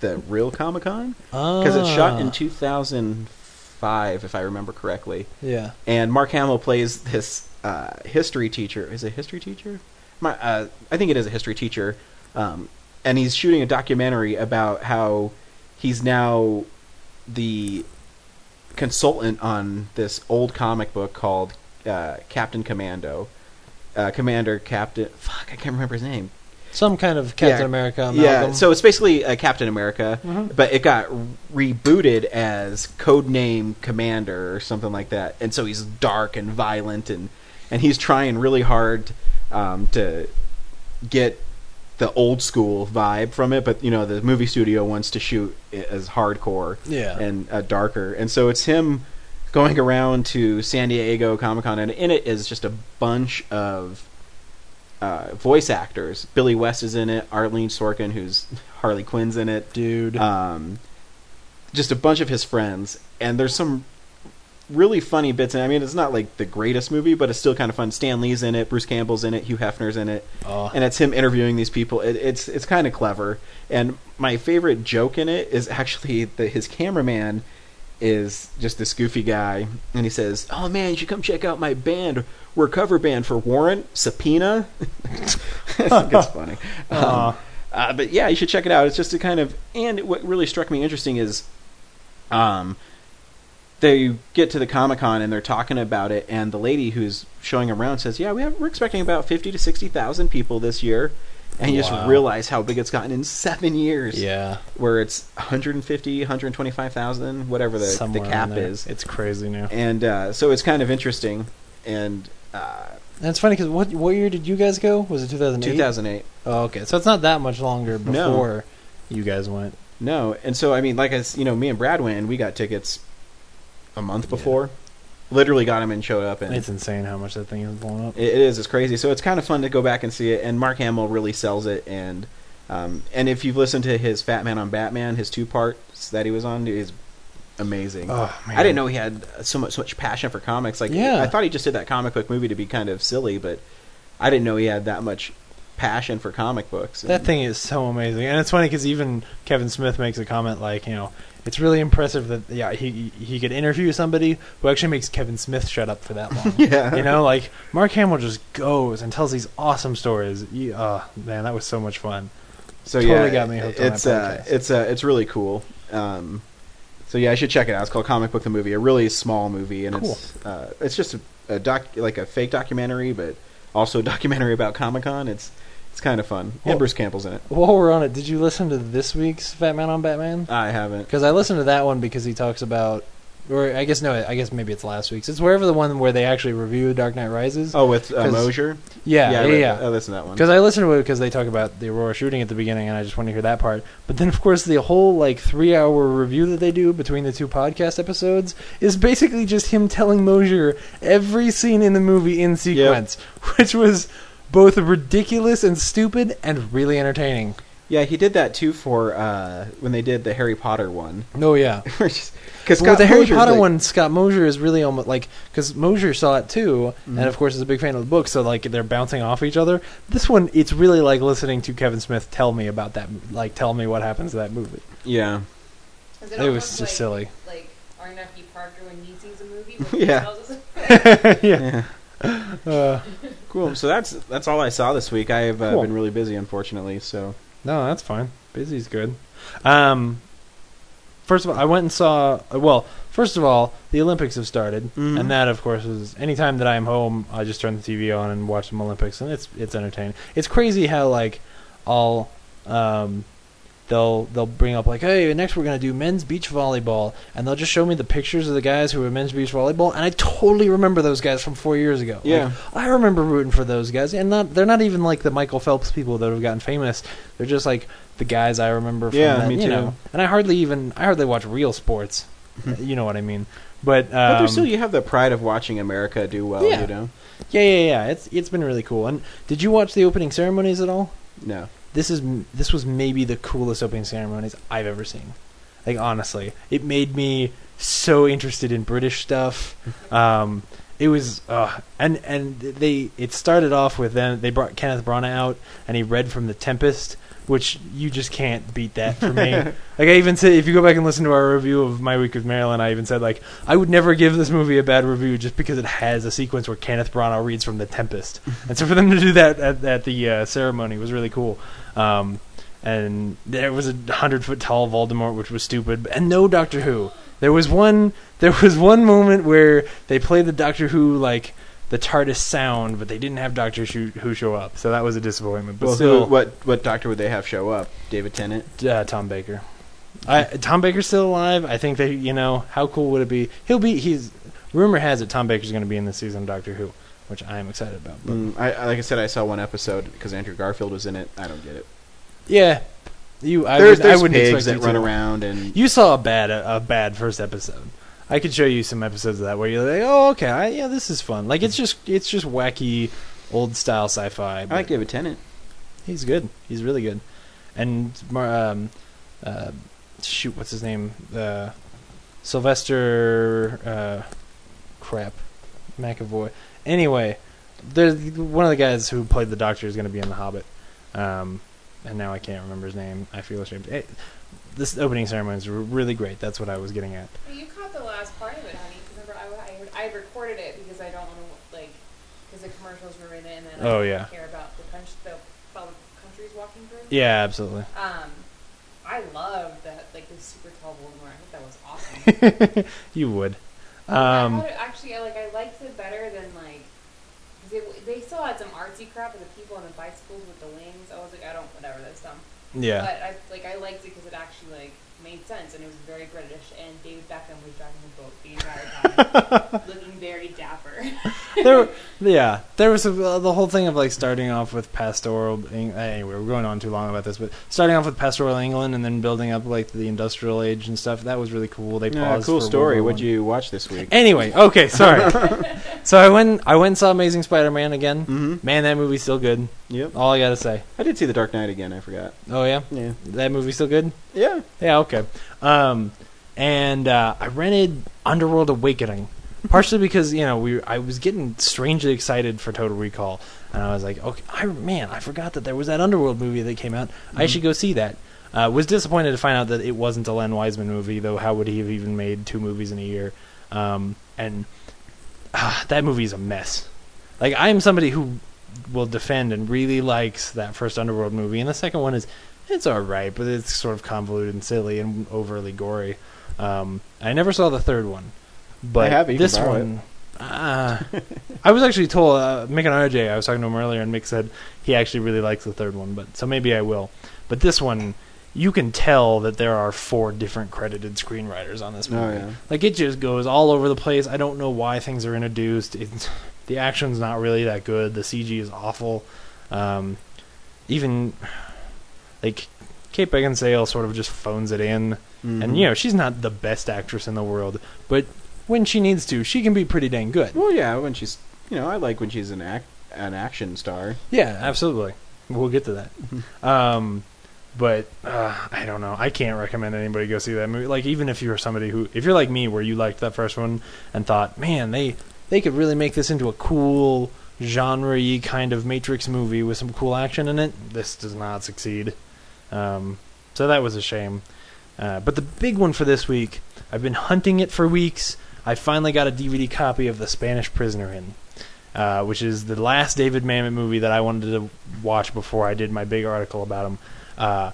the real Comic Con because it's shot in 2005, if I remember correctly. Yeah. And Mark Hamill plays this uh, history teacher. Is it a history teacher? My, uh, I think it is a history teacher. Um, and he's shooting a documentary about how he's now the consultant on this old comic book called uh, Captain Commando. Uh, Commander Captain. Fuck, I can't remember his name. Some kind of Captain Yeah. America. Yeah, so it's basically uh, Captain America, Mhm. but it got rebooted as Codename Commander or something like that. And so he's dark and violent, and and he's trying really hard um, to get the old school vibe from it. But you know, the movie studio wants to shoot it as hardcore Yeah. and uh, darker, and so it's him going around to San Diego Comic Con, and in it is just a bunch of uh, voice actors. Billy West is in it. Arlene Sorkin, who's (laughs) Harley Quinn's in it. dude. Um, just a bunch of his friends, and there's some really funny bits. And I mean, it's not like the greatest movie, but it's still kind of fun. Stan Lee's in it, Bruce Campbell's in it, Hugh Hefner's in it, Oh. and it's him interviewing these people. It, it's it's kind of clever. And my favorite joke in it is actually that his cameraman is just this goofy guy, and he says, "Oh man, you should come check out my band. We're a cover band for Warrant Subpoena." (laughs) I think it's funny. Um, uh, but yeah, you should check it out. It's just a kind of and what really struck me interesting is, um, they get to the Comic Con and they're talking about it, and the lady who's showing around says, "Yeah, we have, we're expecting about fifty to sixty thousand people this year." And you Wow. just realize how big it's gotten in seven years. Yeah. Where it's 150, 125,000, whatever the, the Somewhere in cap is. It's crazy now. And uh, so it's kind of interesting. And uh, And it's funny because what what year did you guys go? Was it 2008? 2008. Oh, okay. So it's not that much longer No. before you guys went. No, and so I mean, like I, you know, me and Brad went, and we got tickets a month before. Literally got him and showed up, and It's insane how much that thing is blown up. it, it is. It's crazy. So it's kind of fun to go back and see it. And Mark Hamill really sells it. And um, and if you've listened to his Fat Man on Batman, his two parts that he was on is amazing. Oh man, I didn't know he had so much so much passion for comics. Like, Yeah. I thought he just did that comic book movie to be kind of silly, but I didn't know he had that much passion for comic books. That thing is so amazing, and it's funny because even Kevin Smith makes a comment like, you know, it's really impressive that yeah he he could interview somebody who actually makes Kevin Smith shut up for that long. (laughs) Yeah. you know, like Mark Hamill just goes and tells these awesome stories. You, oh man, that was so much fun. So Totally yeah, got me hooked on it's uh, it's uh, it's really cool. Um, so yeah, I should check it out. It's called Comic Book the Movie, a really small movie, and it's uh, it's just a, a doc like a fake documentary, but also a documentary about Comic Con. It's it's kind of fun, Well- and Bruce Campbell's in it. While we're on it, did you listen to this week's Fat Man on Batman? I haven't. Because I listened to that one because he talks about, or I guess no, I guess maybe it's last week's. It's wherever the one where they actually review Dark Knight Rises. Oh, with uh, Mosier. yeah, yeah, I, yeah. read- yeah. I listened to that one. Because I listened to it because they talk about the Aurora shooting at the beginning, and I just want to hear that part. But then, of course, the whole like three-hour review that they do between the two podcast episodes is basically just him telling Mosier every scene in the movie in sequence, (laughs) which was both ridiculous and stupid and really entertaining. Yeah, he did that too for uh, when they did the Harry Potter one. Oh yeah. (laughs) Because But the Harry Potter one, Scott Mosier is really almost like because Mosier saw it too, Mhm. and of course is a big fan of the book. So like they're bouncing off each other. This one, it's really like listening to Kevin Smith tell me about that, like tell me what happens to that movie. yeah, Is It was almost just like, silly. Like our nephew Parker when he sees a movie. (laughs) Yeah. (laughs) yeah. yeah, Uh, cool. So that's that's all I saw this week. I have uh, Cool. been really busy, unfortunately. So no, that's fine. Busy's good. Um, first of all, I went and saw. uh, Well, first of all, the Olympics have started, Mhm. and that, of course, is anytime that I'm home, I just turn the TV on and watch some Olympics, and it's it's entertaining. It's crazy how like all um, they'll they'll bring up like, hey, next we're gonna do men's beach volleyball, and they'll just show me the pictures of the guys who are men's beach volleyball, and I totally remember those guys from four years ago. Like, Yeah. I remember rooting for those guys, and not they're not even like the Michael Phelps people that have gotten famous. They're just like the guys I remember from Yeah, that, me you too. know. And I hardly even I hardly watch real sports. you know what I mean? But, um, but there's still you have the pride of watching America do well. Yeah. You know, yeah, yeah, yeah. It's it's been really cool. And did you watch the opening ceremonies at all? no. This is this was maybe the coolest opening ceremonies I've ever seen. Like honestly, it made me so interested in British stuff. (laughs) Um, it was uh, and and they it started off with them. They brought Kenneth Branagh out and he read from The Tempest, which you just can't beat that for me. (laughs) like I even said, if you go back and listen to our review of My Week with Marilyn, I even said like I would never give this movie a bad review just because it has a sequence where Kenneth Branagh reads from The Tempest, and so for them to do that at, at the uh, ceremony was really cool. Um, and there was a hundred foot tall Voldemort, which was stupid, and no Doctor Who. There was one. (laughs) There was one moment where they played the Doctor Who like the TARDIS sound, but they didn't have Doctor Who show up, so that was a disappointment. But well, still, who, what what doctor would they have show up? David Tennant. uh, Tom Baker. I, Tom Baker's still alive. I think they, you know, how cool would it be? He'll be. He's. Rumor has it Tom Baker's going to be in this season of Doctor Who, which I am excited about. But Mm, I, I like I said, I saw one episode because Andrew Garfield was in it. I don't get it. yeah, you. I, there's would, I there's wouldn't pigs expect that run to. around and You saw a bad a, bad first episode. I could show you some episodes of that where you're like, oh, okay, I, yeah, this is fun. Like it's just it's just wacky, old style sci-fi. I like David Tennant. He's good. He's really good. And um, uh, shoot, what's his name? Uh, Sylvester. Uh, crap, McAvoy. Anyway, there's one of the guys who played the Doctor is going to be in The Hobbit, um, and now I can't remember his name. I feel ashamed. Eh, this opening ceremony is really great. That's what I was getting at. Well, you caught the last part of it, honey. Remember, I, I, I recorded it because I don't want to like because the commercials were in it, and then Oh, I don't yeah. care about the country, the about the countries walking through. Yeah, absolutely. Um, I love that like this super tall Voldemort. I thought that was awesome. (laughs) you would. Um, thought it, actually, I, like I liked it better than like. 'cause it, they still had some artsy crap with the people on the bicycles with the wings. I was like, I don't, whatever, that's dumb. yeah. But I like I liked it because it actually like made sense and it was very British. And David Beckham was driving the boat the entire (laughs) time, looking very dapper. (laughs) there, yeah, there was a, uh, the whole thing of like starting off with pastoral. Anyway, we're going on too long about this, but starting off with pastoral England and then building up like the industrial age and stuff. That was really cool. They Yeah, paused. cool for story. What'd you watch this week? Anyway, okay, sorry. (laughs) so I went, I went and saw Amazing Spider-Man again. Mm-hmm. Man, that movie's still good. Yep. All I gotta say. I did see The Dark Knight again. I forgot. Oh yeah, Yeah. that movie's still good. Yeah. Yeah, okay. Um, and uh, I rented Underworld Awakening, partially because you know we I was getting strangely excited for Total Recall, and I was like, okay, I man, I forgot that there was that Underworld movie that came out. I should go see that. Uh, was disappointed to find out that it wasn't a Len Wiseman movie, though. How would he have even made two movies in a year? Um, and ah, that movie's a mess. Like I am somebody who will defend and really likes that first Underworld movie, and the second one is it's all right, but it's sort of convoluted and silly and overly gory. Um, I never saw the third one, but this one, uh, I was actually told uh, Mick and RJ. I was talking to him earlier, and Mick said he actually really likes the third one, but so maybe I will. But this one, you can tell that there are four different credited screenwriters on this Oh movie. yeah. Like it just goes all over the place. I don't know why things are introduced. It's, the action's not really that good. The CG is awful. Um, even like Kate Beckinsale sort of just phones it in, Mhm. and you know she's not the best actress in the world, but when she needs to, she can be pretty dang good. Well, yeah. When she's, you know, I like when she's an act an action star. Yeah, absolutely. We'll get to that. Um, but uh, I don't know. I can't recommend anybody go see that movie. Like even if you're somebody who, if you're like me, where you liked that first one and thought, man, they they could really make this into a cool genre-y kind of Matrix movie with some cool action in it. This does not succeed. Um, so that was a shame. Uh, but the big one for this week, I've been hunting it for weeks. I finally got a DVD copy of The Spanish Prisoner in uh, which is the last David Mamet movie that I wanted to watch before I did my big article about him. Uh,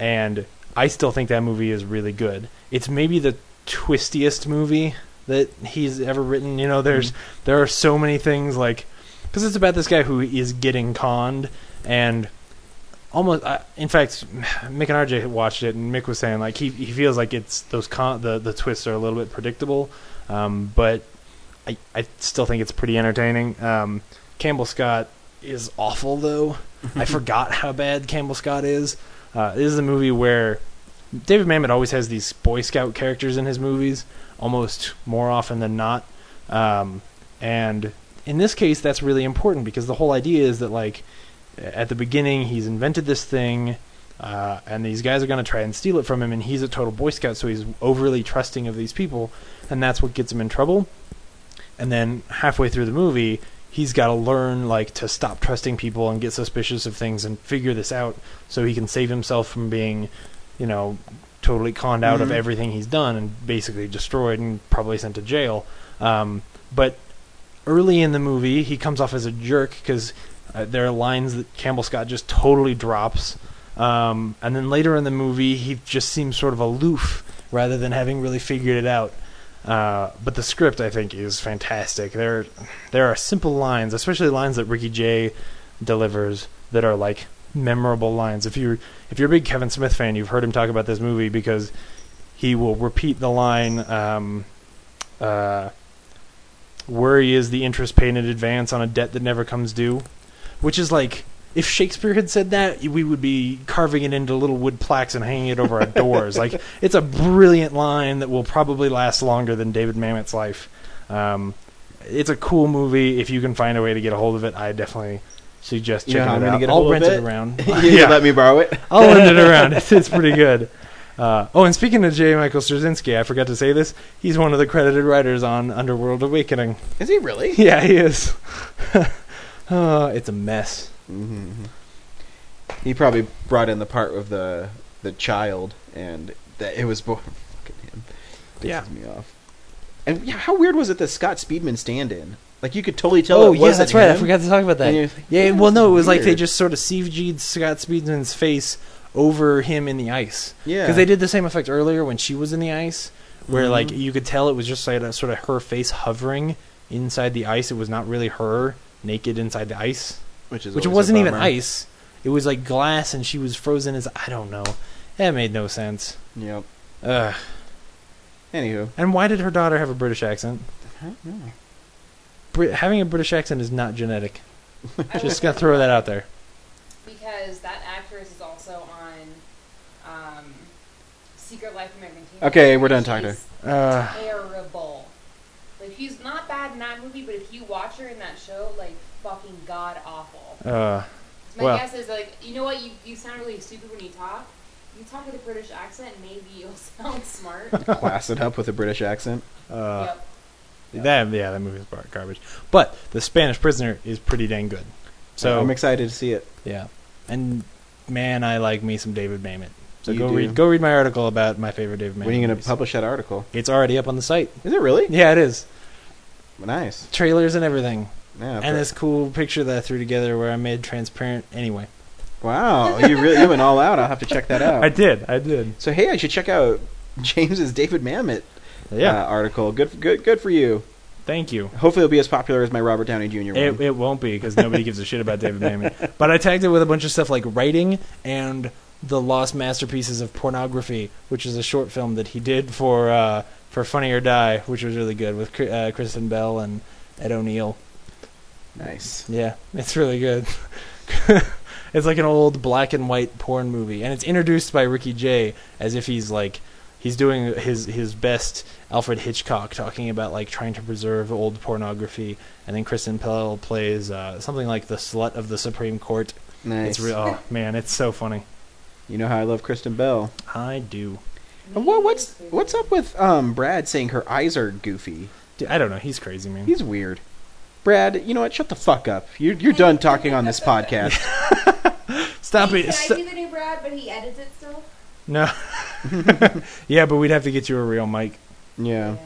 and I still think that movie is really good. It's maybe the twistiest movie that he's ever written. You know, there's there are so many things like because it's about this guy who is getting conned and almost uh, in fact Mick and RJ watched it and Mick was saying like he he feels like it's those con- the the twists are a little bit predictable um, but I, I still think it's pretty entertaining. Um, Campbell Scott is awful though. I (laughs) forgot how bad Campbell Scott is. Uh, this is a movie where David Mamet always has these Boy Scout characters in his movies, almost more often than not. Um, and in this case, that's really important because the whole idea is that like at the beginning he's invented this thing. Uh, and these guys are going to try and steal it from him, and he's a total Boy Scout, so he's overly trusting of these people, and that's what gets him in trouble and then halfway through the movie he's got to learn like to stop trusting people and get suspicious of things and figure this out so he can save himself from being you know totally conned out of Mhm. everything he's done and basically destroyed and probably sent to jail um, but early in the movie he comes off as a jerk because uh, there are lines that campbell scott just totally drops um, and then later in the movie he just seems sort of aloof rather than having really figured it out uh, but the script, I think, is fantastic. There, there are simple lines, especially lines that Ricky Jay delivers, that are like memorable lines. If you're if you're a big Kevin Smith fan, you've heard him talk about this movie because he will repeat the line, um, uh, "Worry is the interest paid in advance on a debt that never comes due," which is like. If Shakespeare had said that, we would be carving it into little wood plaques and hanging it over our (laughs) doors. Like it's a brilliant line that will probably last longer than David Mamet's life. Um, it's a cool movie. If you can find a way to get a hold of it, I definitely suggest checking how I'm it out. get I'll rent it, around. (laughs) you yeah, let me borrow it. I'll rent it around. It's, (laughs) it's pretty good. Uh, oh, and speaking of J. Michael Straczynski, I forgot to say this. He's one of the credited writers on Underworld Awakening. Is he really? Yeah, he is. Oh, (sighs) it's a mess. hmm He probably brought in the part of the the child, and that it was bo- (laughs) fucking him. Pisses Yeah. me off. And yeah, how weird was it that Scott Speedman stand in? Like you could totally tell. Oh, it yeah, wasn't that's right. I forgot to talk about that. Like, Yeah, "Yeah, well, no, it was like they just sort of CG'd Scott Speedman's face over him in the ice. Yeah. Because they did the same effect earlier when she was in the ice, where Mhm. like you could tell it was just like a, sort of her face hovering inside the ice. It was not really her naked inside the ice, which is which it always a wasn't even ice. It was like glass, and she was frozen as I don't know. That made no sense. Yep. Ugh. Anywho, And why did her daughter have a British accent? I don't know. Brit- having a British accent is not genetic. (laughs) Just will- gonna throw that out there. because that actress is also on um, Secret Life of American Teen. Okay, we're done talking to She's Uh, Terrible. Like she's not bad in that movie, but if you watch her in that show, like fucking god awful. uh, My Well- guess is like you know what you you sound really stupid when you talk. You talk with a British accent, maybe you'll (laughs) sound smart. (laughs) class it up with a British accent. uh. yep. That yeah, that movie is garbage. But the Spanish Prisoner is pretty dang good. So I'm excited to see it. yeah, and man, I like me some David Mamet. So You go do. read go read my article about my favorite David Mamet. When are you going to publish that article? It's already up on the site. Is it really? Yeah, it is. Nice. Trailers and everything, Yeah. and this cool picture that I threw together where I made transparent. Anyway, wow, you really you went all out. I'll have to check that out. (laughs) I did, I did. So hey, I should check out James's David Mamet Yeah, uh, article. Good, good, good for you. thank you. Hopefully, it'll be as popular as my Robert Downey Jr. one. It, it won't be because nobody gives a shit about David (laughs) Mamet. But I tagged it with a bunch of stuff like writing and the lost masterpieces of pornography, which is a short film that he did for uh, for Funny or Die, which was really good with uh, Kristen Bell and Ed O'Neill. nice. Yeah, it's really good. (laughs) it's like an old black and white porn movie, and it's introduced by Ricky Jay as if he's like he's doing his his best Alfred Hitchcock, talking about like trying to preserve old pornography, and then Kristen Bell plays uh, something like the slut of the Supreme Court. Nice. It's real. Oh man, it's so funny. You know how I love Kristen Bell. I do. And what, what's what's up with um, Brad saying her eyes are goofy? Dude, I don't know. He's crazy, man. He's weird. Brad, you know what? Shut the fuck up. You're you're done talking on this podcast. (laughs) Stop Hey, it. Can I do the new Brad, but he edits it still? no. (laughs) yeah, but we'd have to get you a real mic. Yeah.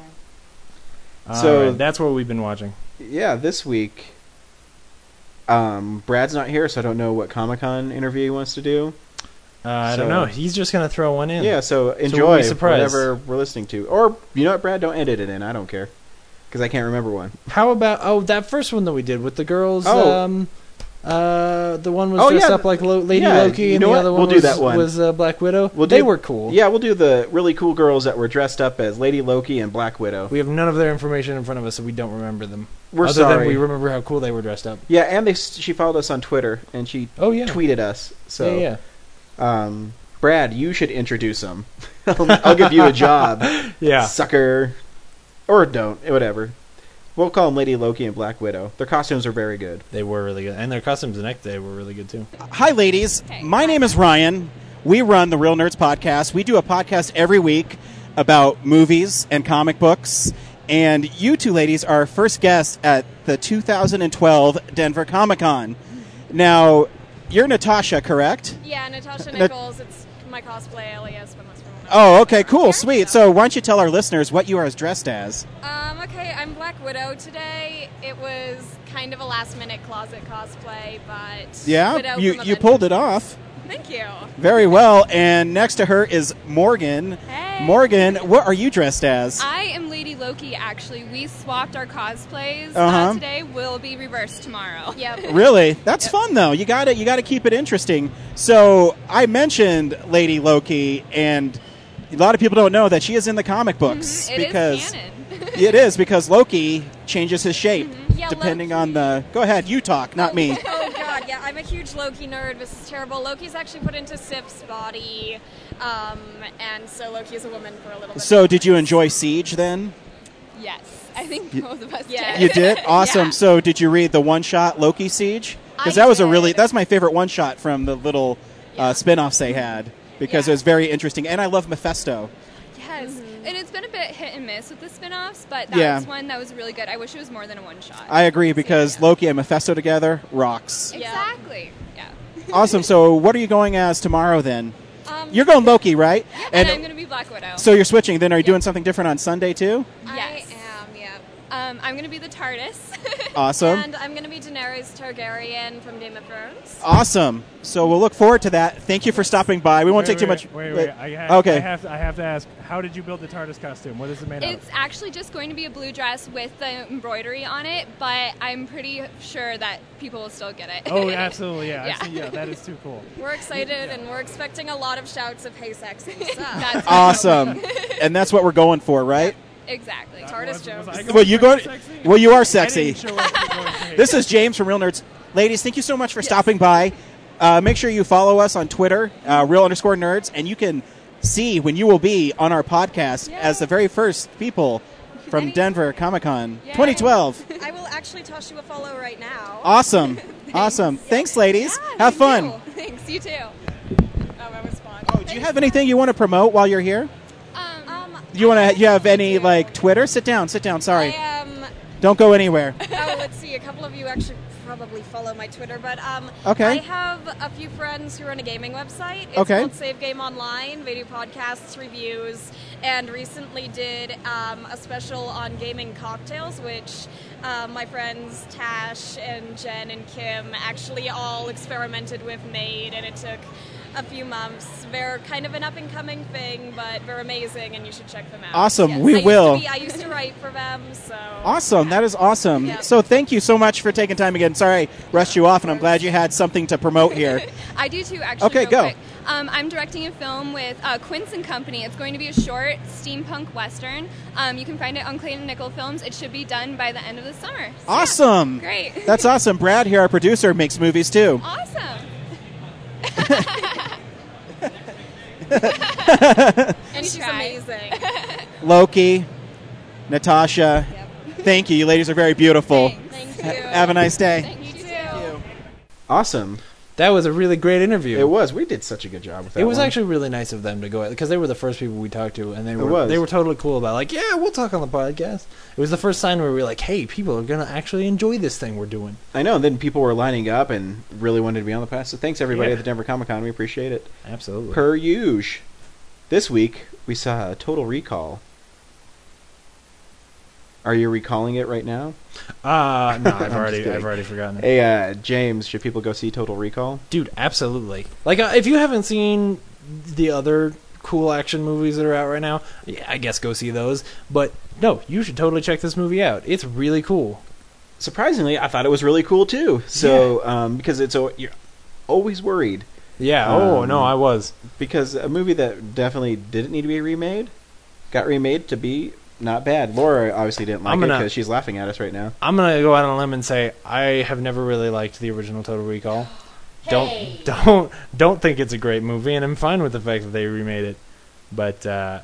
All So- right, that's what we've been watching. Yeah, this week, um, Brad's not here, so I don't know what Comic Con interview he wants to do. Uh, I So- don't know. He's just gonna throw one in. Yeah, so we'll enjoy be whatever we're listening to. Or, you know what, Brad? Don't edit it in. I don't care. Because I can't remember one. How about oh that first one that we did with the girls? Oh. Um, uh, the one was Oh, dressed yeah, up like Lo- Lady yeah, Loki, you and know the what? other one We'll do was, that one. was uh, Black Widow. We'll they do- were cool. Yeah, we'll do the really cool girls that were dressed up as Lady Loki and Black Widow. We have none of their information in front of us, so we don't remember them. We're Other sorry. than we remember how cool they were dressed up. yeah, and they she followed us on Twitter and she Oh yeah, tweeted us. So, yeah, yeah. Um, Brad, you should introduce them. (laughs) I'll, I'll give you a job, (laughs) yeah. sucker. Or don't, whatever. We'll call them Lady Loki and Black Widow. Their costumes are very good. They were really good, and their costumes the next day were really good too. Hi, ladies. My name is Ryan. We run the Real Nerds Podcast. We do a podcast every week about movies and comic books. And you two ladies are our first guests at the 2012 Denver Comic Con. Now, you're Natasha, correct? Yeah, Natasha Na- Nichols. it's my cosplay alias this from when Oh, okay, cool, here, sweet. So, why don't you tell our listeners what you are dressed as? Um, okay, I'm Black Widow today. It was kind of a last minute closet cosplay, but Yeah, Widow you you pulled it off Thank you. very well. And next to her is Morgan. Hey. Morgan, what are you dressed as? I am Lady Loki. Actually, we swapped our cosplays Uh-huh. uh, today. Will be reversed tomorrow. (laughs) Yep. Really? That's fun though. You got to You got to keep it interesting. So I mentioned Lady Loki, and a lot of people don't know that she is in the comic books It is because canon. (laughs) it is because Loki changes his shape Mhm. Yeah, depending Loki- on the. Go ahead, you talk, not me. (laughs) oh god, yeah, I'm a huge Loki nerd. This is terrible. Loki's actually put into Sif's body, um, and so Loki is a woman for a little bit. So did you enjoy Siege then? Yes, I think both of us yeah. You did. (laughs) Awesome. Yeah. So did you read the one shot Loki Siege? Because that was a really that's my favorite one shot from the little uh, spin-offs they had. because Yeah. it was very interesting, and I love Mephisto. Yes, and it's been a bit hit and miss with the spin-offs, but Yeah. that's one that was really good. I wish it was more than a one shot. I agree because Loki and Mephisto together rocks. exactly. Yeah. awesome. (laughs) So, what are you going as tomorrow then? Um, You're going Loki, right? and, I'm going to be Black Widow. so you're switching. Then, are you doing something different on Sunday too? Yes. I am. Yeah. Um, I'm going to be the TARDIS. (laughs) Awesome. and I'm going to be Daenerys Targaryen from Game of Thrones. Awesome. So we'll look forward to that. Thank you for stopping by. We won't Wait, take too much. Wait, wait. wait. I ha- okay. I have, to, I have to ask, how did you build the TARDIS costume? What is it made out It's actually just going to be a blue dress with the embroidery on it, but I'm pretty sure that people will still get it. Oh, (laughs) absolutely, yeah. Yeah. seen- yeah, that is too cool. (laughs) We're excited and we're expecting a lot of shouts of "Hey, sexy!" So that's awesome. and that's what we're going for, right? Exactly. TARDIS jokes. Well, you go. Well, you are sexy. didn't show up to go (laughs) into this is James from Real Nerds. Ladies, thank you so much for stopping by. Uh, make sure you follow us on Twitter, uh, real underscore nerds, and you can see when you will be on our podcast as the very first people (laughs) from Denver Comic Con 2012. (laughs) I will actually toss you a follow right now. Awesome. Awesome. Thanks, ladies. Have fun. Thanks. You too. Oh, that was fun. Oh, do you have anything you want to promote while you're here? You want to? You have any like Twitter? Sit down. Sit down. Sorry. I, um, Don't go anywhere. (laughs) oh, let's see. A couple of you actually probably follow my Twitter, but um, Okay. I have a few friends who run a gaming website. It's Okay. called Save Game Online. They do podcasts, reviews, and recently did um, a special on gaming cocktails, which um, my friends Tash and Jen and Kim actually all experimented with, made, and it took a few months. They're kind of an up and coming thing, but they're amazing, and you should check them out. Awesome. Yes. We I used will. be- I used to write for them, so. Awesome. That is awesome. Yeah. So thank you so much for taking time again. Sorry I rushed you off, and I'm glad you had something to promote here. (laughs) I do too, actually. Okay, go. quick. Um, I'm directing a film with uh, Quince and Company. It's going to be a short steampunk western. Um, you can find it on Clayton Nickel Films. It should be done by the end of the summer. So, yeah, Awesome. great. That's awesome. Brad here, our producer, makes movies too. Awesome. (laughs) and she's amazing. (laughs) Loki, Natasha. Thank you. You ladies are very beautiful. Thank Ha- Have a nice day. You too. Awesome. That was a really great interview. It was. We did such a good job with that. It was one. actually really nice of them to go because they were the first people we talked to, and they It were was. they were totally cool about like, yeah, we'll talk on the podcast. It was the first sign where we were like, hey, people are gonna actually enjoy this thing we're doing. I know. And then people were lining up and really wanted to be on the podcast. So thanks everybody Yeah. at the Denver Comic Con. We appreciate it. Absolutely. Per usual. This week we saw a Total Recall. Are you recalling it right now? Uh no, I've (laughs) already. I've already forgotten it. Hey, uh, James, should people go see Total Recall? Dude, absolutely. Like uh, if you haven't seen the other cool action movies that are out right now, yeah, I guess go see those. But no, you should totally check this movie out. It's really cool. Surprisingly, I thought it was really cool too. So, um, because it's you're always worried. Yeah. oh no, Um, I was. because a movie that definitely didn't need to be remade got remade to be not bad. Laura obviously didn't like I'm it gonna- because she's laughing at us right now. I'm gonna go out on a limb and say I have never really liked the original Total Recall. Don't (laughs) don't don't think it's a great movie, and I'm fine with the fact that they remade it. But uh,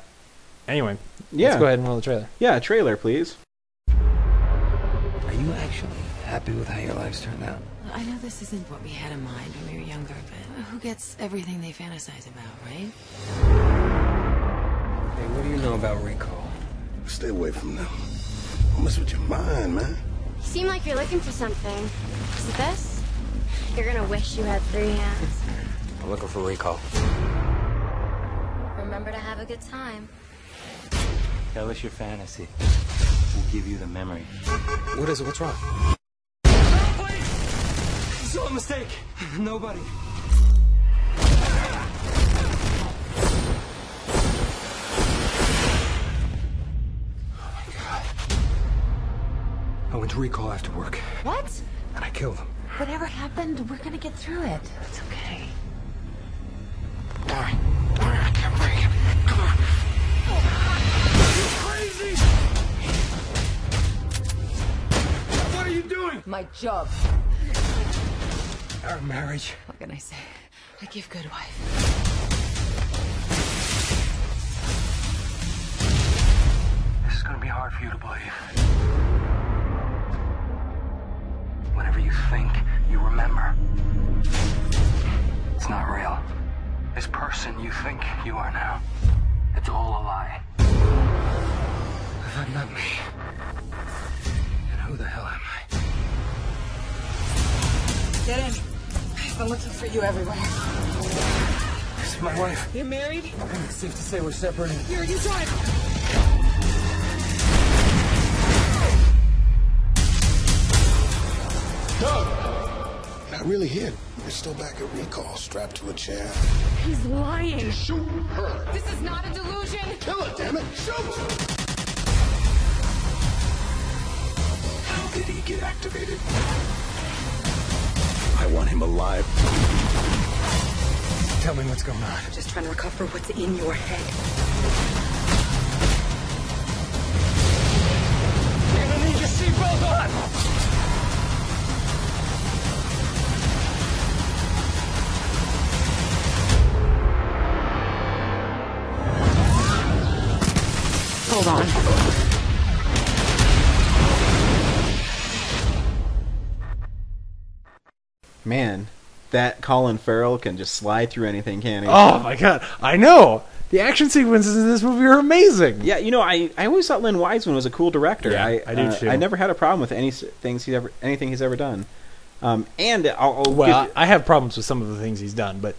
anyway, Yeah. let's go ahead and roll the trailer. Yeah, trailer, please. Are you actually happy with how your life's turned out? I know this isn't what we had in mind when we were younger, but who gets everything they fantasize about, right? Hey, what do you know about recall? Stay away from them. Don't mess with your mind, man. You seem like you're looking for something. Is it this? You're gonna wish you had three hands. I'm looking for recall. Remember to have a good time. Tell us your fantasy. We'll give you the memory. What is it? What's wrong? It's all a mistake. Nobody. I went to recall after work What? and I killed him. Whatever happened, we're gonna get through it. It's okay. Alright. Alright, I can't break it. Come on. You crazy! What are you doing? My job. Our marriage. What can I say? I give good wife. This is gonna be hard for you to believe. Whatever you think, you remember. It's not real. This person you think You are now. It's all a lie. If I'm not me, then who the hell am I? Get in. I've been looking for you everywhere. This is my wife. You're married? I think it's safe to say we're separated. Here, you drive. Really hit. You're still back at recall, strapped to a chair. He's lying. Shoot her. This is not a delusion. Kill her, damn it. Shoot! How did he get activated? I want him alive. Tell me what's going on. I'm just trying to recover what's in your head. You're gonna need your seatbelt on! Hold on. Man, that Colin Farrell can just slide through anything, can he? Oh my god, I know. The action sequences in this movie are amazing. Yeah, you know, I, I always thought Len Wiseman was a cool director. Yeah, I, I do uh, too. I never had a problem with any things he's ever anything he's ever done. Um, and I'll, I'll Well, give- I have problems with some of the things he's done, but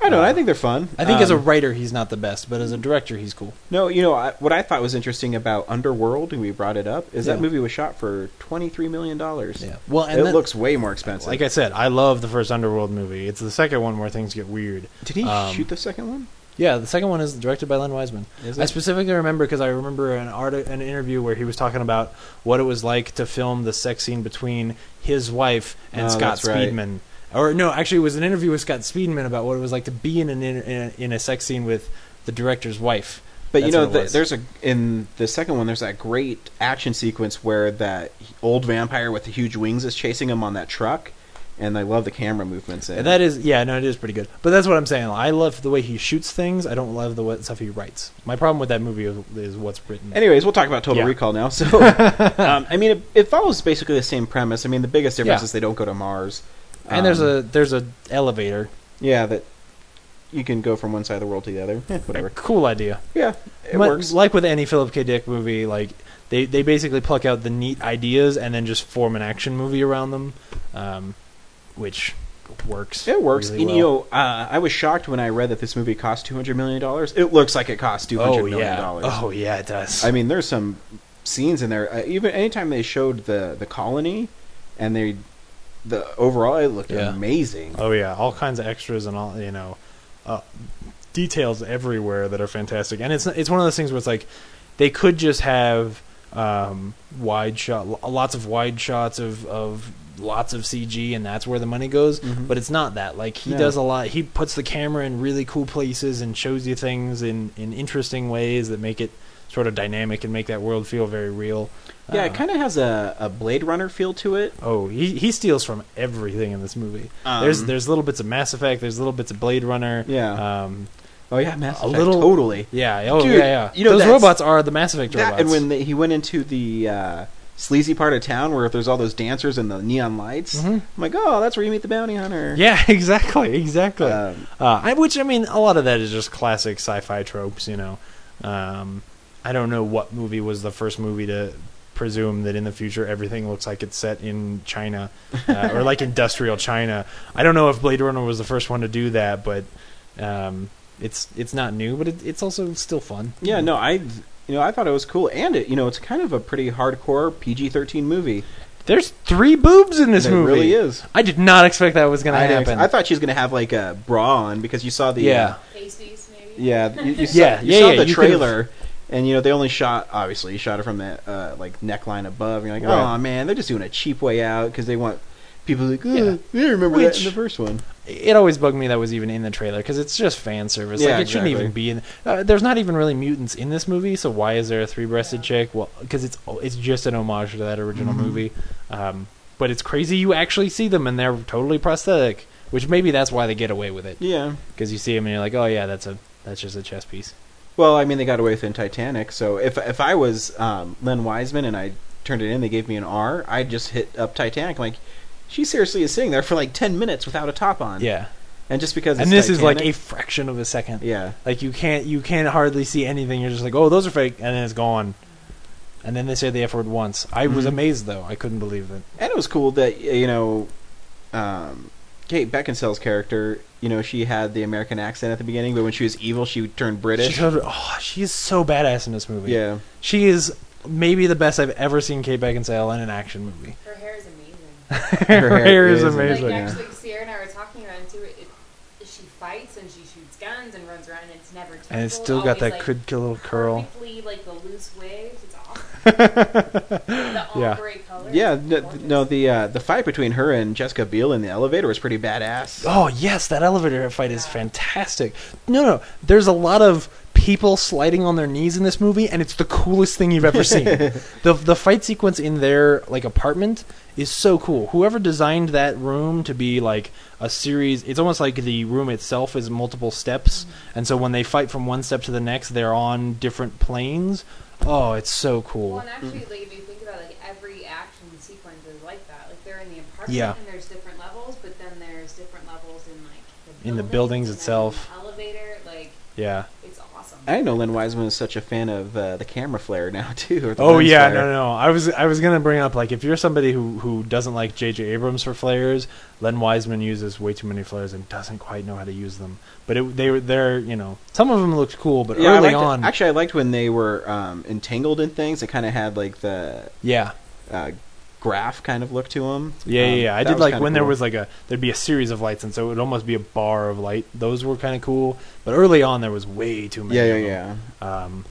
I don't know. I think they're fun. I think as a Um, writer he's not the best, but as a director he's cool. No, you know I, what I thought was interesting about Underworld, and we brought it up, is Yeah. that movie was shot for twenty three million dollars. Yeah. Well, and it that- looks way more expensive. Like I said, I love the first Underworld movie. It's the second one where things get weird. Did he Um, shoot the second one? Yeah, the second one is directed by Len Wiseman. Is I it? specifically remember because I remember an art an interview where he was talking about what it was like to film the sex scene between his wife and Oh, Scott that's right. Speedman. Or no, actually, it was an interview with Scott Speedman about what it was like to be in an in, in, a, in a sex scene with the director's wife. But you know, the, there's a in the second one. There's that great action sequence where that old vampire with the huge wings is chasing him on that truck, and I love the camera movements. In And that is, yeah, no, it is pretty good. But that's what I'm saying. I love the way he shoots things. I don't love the way, stuff he writes. My problem with that movie is, is what's written. Anyways, we'll talk about Total Yeah. Recall now. (laughs) So, um, I mean, it, it follows basically the same premise. I mean, the biggest difference Yeah. is they don't go to Mars. And there's Um, a there's a elevator. yeah that you can go from one side of the world to the other. Eh, whatever. Cool idea. Yeah, it works. Like with any Philip K. Dick movie, like they they basically pluck out the neat ideas and then just form an action movie around them, um, which works. It works. really and you know, uh, I was shocked when I read that this movie cost two hundred million dollars. It looks like it cost two hundred Oh million yeah. dollars. Oh yeah, it does. I mean, there's some scenes in there. Uh, even anytime they showed the the colony, and they the overall, it looked Yeah. amazing. Oh yeah, all kinds of extras and all you know, uh, details everywhere that are fantastic. And it's it's one of those things where it's like they could just have um, wide shot, lots of wide shots of of lots of CG, and that's where the money goes. Mhm. But it's not that. Like he No. does a lot. He puts the camera in really cool places and shows you things in in interesting ways that make it sort of dynamic and make that world feel very real. Yeah, Uh, it kind of has a, a Blade Runner feel to it. Oh, he he steals from everything in this movie. Um, there's there's little bits of Mass Effect. There's little bits of Blade Runner. Yeah. Um, Oh yeah, Mass a Effect, little totally. Yeah. Oh Dude, yeah. Yeah. you know, those robots are the Mass Effect robots. That, and when they, he went into the uh, sleazy part of town where there's all those dancers and the neon lights, Mhm. I'm like, oh, that's where you meet the bounty hunter. (laughs) yeah, exactly, exactly. Um, uh, I, which I mean, a lot of that is just classic sci-fi tropes. You know, um, I don't know what movie was the first movie to presume that in the future everything looks like it's set in China uh, or like (laughs) industrial China. I don't know if Blade Runner was the first one to do that, but um, it's it's not new, but it, it's also still fun. Yeah, no, I, you know, I thought it was cool, and it, you know, it's kind of a pretty hardcore PG-13 movie. There's three boobs in this There movie. really is. I did not expect that was going to happen. ex- I thought she was going to have like a bra on because you saw the Yeah. uh, Pasties, maybe. yeah, you, you saw, Yeah, you yeah, saw yeah, the you could've- trailer. And you know they only shot obviously you shot it from that uh, like neckline above. And you're like, Right. oh man, they're just doing a cheap way out because they want people like, oh, Yeah. I remember that Which- in the first one. it always bugged me that was even in the trailer because it's just fan service. Yeah, like it shouldn't exactly. even be in. Uh, there's not even really mutants in this movie, so why is there a three-breasted chick? Well, because it's it's just an homage to that original Mhm. movie. Um, but it's crazy you actually see them and they're totally prosthetic, which maybe that's why they get away with it. Yeah. because you see them and you're like, oh yeah, that's a that's just a chess piece. Well, I mean, they got away with it in Titanic. So if if I was um, Len Wiseman and I turned it in, they gave me an R, I'd just hit up Titanic. I'm like, she seriously is sitting there for like ten minutes without a top on. Yeah. And just because and this is like a fraction of a second. Yeah. like you can't you can't hardly see anything. You're just like, oh, those are fake, and then it's gone. And then they say the F word once. I was Mhm. amazed though. I couldn't believe it. And it was cool that you know, um, Kate Beckinsale's character. You know, she had the American accent at the beginning, but when she was evil, she turned British. She turned, oh, she is so badass in this movie. Yeah. she is maybe the best I've ever seen Kate Beckinsale in an action movie. Her hair is amazing. Her, (laughs) Her hair hair is is amazing. Like actually, Sierra and I were talking about it too. It, it, she fights and she shoots guns and runs around, and it's never. and it's tangled, still got always, that like, good little curl. Perfectly like the loose waves. It's (laughs) awesome. the Yeah. ombre color. Yeah, no, no the uh, the fight between her and Jessica Biel in the elevator was pretty badass. Oh yes, that elevator fight is fantastic. No, no, there's a lot of people sliding on their knees in this movie, and it's the coolest thing you've ever (laughs) seen. the The fight sequence in their like apartment is so cool. Whoever designed that room to be like a series, it's almost like the room itself is multiple steps, and so when they fight from one step to the next, they're on different planes. Oh, it's so cool. Well, and actually, like if you think about it, like every action sequence is like that. Like they're in the apartment, Yeah. and there's different levels, but then there's different levels in like the In the buildings, itself. elevator. Like Yeah. I know Len Wiseman is such a fan of uh, the camera flare now (laughs) too. or the Oh lens yeah, flare. no, no. I was I was gonna bring up like if you're somebody who who doesn't like J.J. Abrams for flares, Len Wiseman uses way too many flares and doesn't quite know how to use them. But it, they were they're you know some of them looked cool, but Yeah, early liked it. on, Actually, I liked when they were um, entangled in things. It kind of had like the yeah. uh, graph kind of look to them. Yeah, yeah, yeah. I did like when there was like a there'd be a series of lights, and so it would almost be a bar of light. Those were kind of cool, but early on there was way too many. Yeah, of yeah. Um,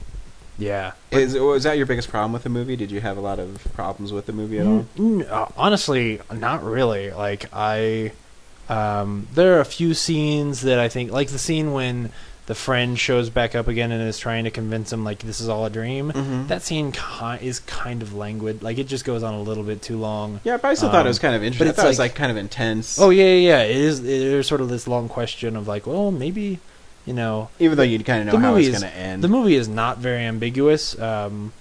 yeah. Is was that your biggest problem with the movie? Did you have a lot of problems with the movie at all? Mm, uh, honestly, not really. Like I, um, there are a few scenes that I think, like the scene when the friend shows back up again and is trying to convince him like this is all a dream. Mhm. That scene ki- is kind of languid. Like it just goes on a little bit too long. Yeah, but I still thought it Um, was kind of but interesting. I it's thought it was like kind of intense. Oh yeah, yeah, yeah. It is. There's sort of this long question of like, well, maybe, you know, Even though you'd kinda know the how it's is- gonna end. The movie is not very ambiguous, um,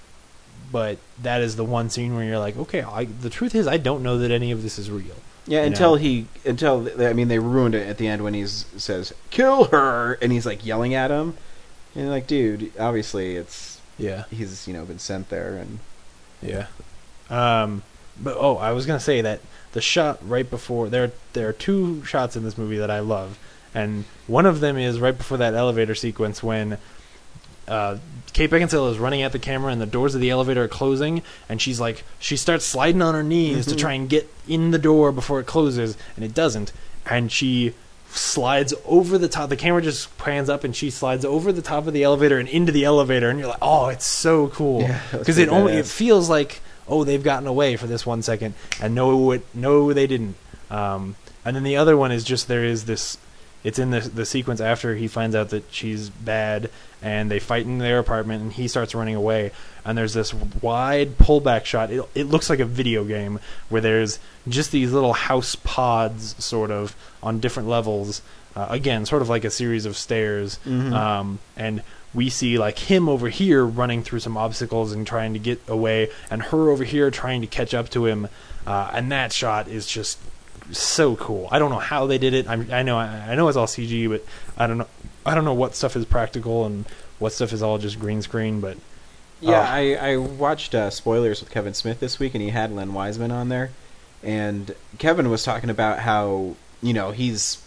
but that is the one scene where you're like, okay, I, the truth is, I don't know that any of this is real. Yeah, until know? he until I mean they ruined it at the end when he says kill her and he's like yelling at him. And like, dude, obviously it's Yeah. he's you know been sent there and Yeah. Um, but oh, I was gonna say that the shot right before there there are two shots in this movie that I love, and one of them is right before that elevator sequence when uh, Kate Beckinsale is running at the camera and the doors of the elevator are closing, and she's like she starts sliding on her knees to Mhm. try and get in the door before it closes, and it doesn't, and she slides over the top the camera just pans up and she slides over the top of the elevator and into the elevator and you're like oh it's so cool. Yeah, because it only it feels like oh they've gotten away for this one second and no it, no they didn't. Um, and then the other one is just there is this it's in the the sequence after he finds out that she's bad and they fight in their apartment and he starts running away. And there's this wide pullback shot. It, it looks like a video game where there's just these little house pods sort of on different levels. Uh, again sort of like a series of stairs. Mhm. um, and we see like him over here running through some obstacles and trying to get away and her over here trying to catch up to him. Uh, and that shot is just so cool. I don't know how they did it. I'm, i know I know it's all cg but i don't know i don't know what stuff is practical and what stuff is all just green screen but Yeah, oh. I, I watched uh, spoilers with Kevin Smith this week, and he had Len Wiseman on there, and Kevin was talking about how you know he's,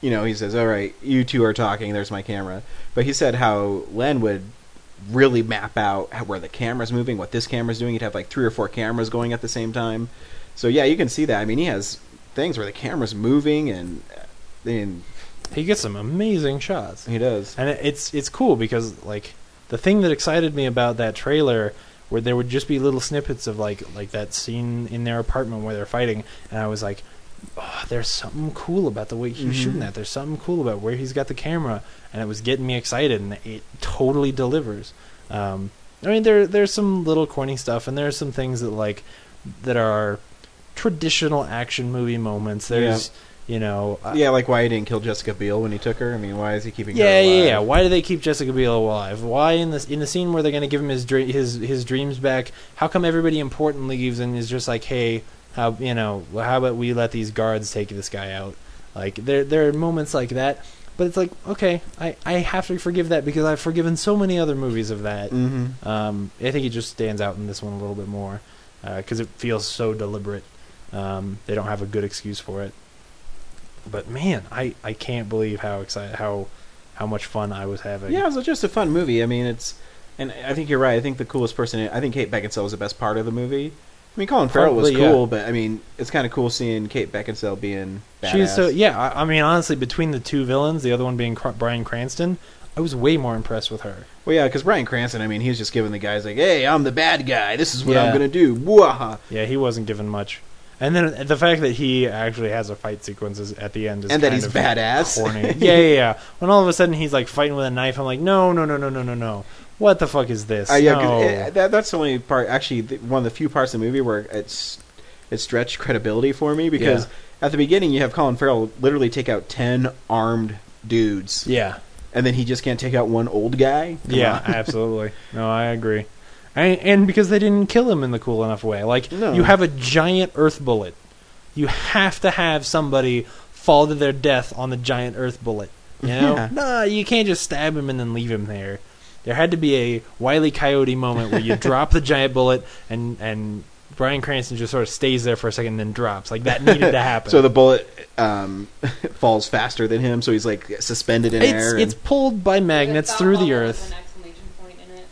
you know, he says, "All right, you two are talking. There's my camera," but he said how Len would really map out how, where the camera's moving, what this camera's doing. He'd have like three or four cameras going at the same time. So yeah, you can see that. I mean, he has things where the camera's moving, and uh, then he gets some amazing shots. He does. and it's it's cool because like the thing that excited me about that trailer where there would just be little snippets of like like that scene in their apartment where they're fighting and i was like oh, there's something cool about the way he's Mhm. shooting that. There's something cool about where he's got the camera. And it was getting me excited and it totally delivers. Um, i mean there there's some little corny stuff and there's some things that like that are traditional action movie moments. There's you know uh, Yeah, like why he didn't kill Jessica Biel when he took her. I mean, why is he keeping her yeah, alive? yeah, yeah. Why do they keep Jessica Biel alive? Why in this in the scene where they're going to give him his dre- his his dreams back? How come everybody important leaves and is just like, hey, how you know, how about we let these guards take this guy out? Like there there are moments like that, but it's like okay, I I have to forgive that because I've forgiven so many other movies of that. Mhm. Um, I think it just stands out in this one a little bit more because it feels so deliberate. Um, they don't have a good excuse for it. But man, I, I can't believe how excited how how much fun I was having. Yeah, it was just a fun movie. I mean, it's, and I think you're right. I think the coolest person, I think Kate Beckinsale was the best part of the movie. I mean, Colin Farrell was Probably, yeah. cool, but I mean, it's kind of cool seeing Kate Beckinsale being badass. She's so yeah. I, I mean, honestly, between the two villains, the other one being Bryan Cranston, I was way more impressed with her. Well, yeah, because Bryan Cranston, I mean, he was just giving the guys like, "Hey, I'm the bad guy. This is what I'm gonna do." Bwaha. Yeah, he wasn't given much. And then the fact that he actually has a fight sequence is, at the end is And that he's badass. Corny. (laughs) yeah, yeah, yeah. When all of a sudden he's like fighting with a knife, I'm like, no, no, no, no, no, no, no. What the fuck is this? Uh, yeah, no. it- that, that's the only part. Actually, the, one of the few parts of the movie where it's it stretched credibility for me because Yeah. at the beginning you have Colin Farrell literally take out ten armed dudes. Yeah. and then he just can't take out one old guy. Come yeah, (laughs) absolutely. No, I agree. And, and because they didn't kill him in the cool enough way. Like, No. you have a giant earth bullet. You have to have somebody fall to their death on the giant earth bullet. You know? Yeah. No, you can't just stab him and then leave him there. There had to be a Wile Coyote moment where you (laughs) drop the giant bullet and and Bryan Cranston just sort of stays there for a second and then drops. Like that needed to (laughs) happen. So the bullet um, (laughs) falls faster than him, so he's like suspended in it's, air. it's and- pulled by magnets through the earth.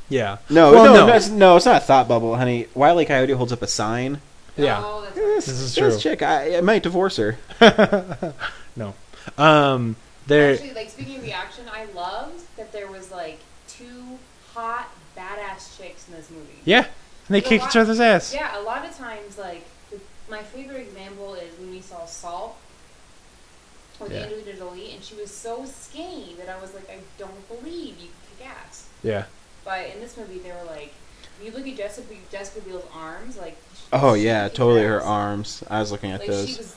Yeah. no, Well, no, no. no, it's, no, it's not a thought bubble, honey. Wiley Coyote holds up a sign. Yeah. This, This is this true. chick, I, I might divorce her. (laughs) no. Um, there. Actually, like speaking of reaction, I loved that there was like two hot badass chicks in this movie. Yeah, and they Like, a kick each other's ass. Yeah, a lot of times, like the, my favorite example is when we saw Salt with Yeah. Angelina Jolie, and she was so skinny that I was like, I don't believe you can kick ass. Yeah. But in this movie, they were like, you look at Jessica Jessica Biel's arms, like Oh yeah, kicked totally. Her arms. I was looking at like those. she was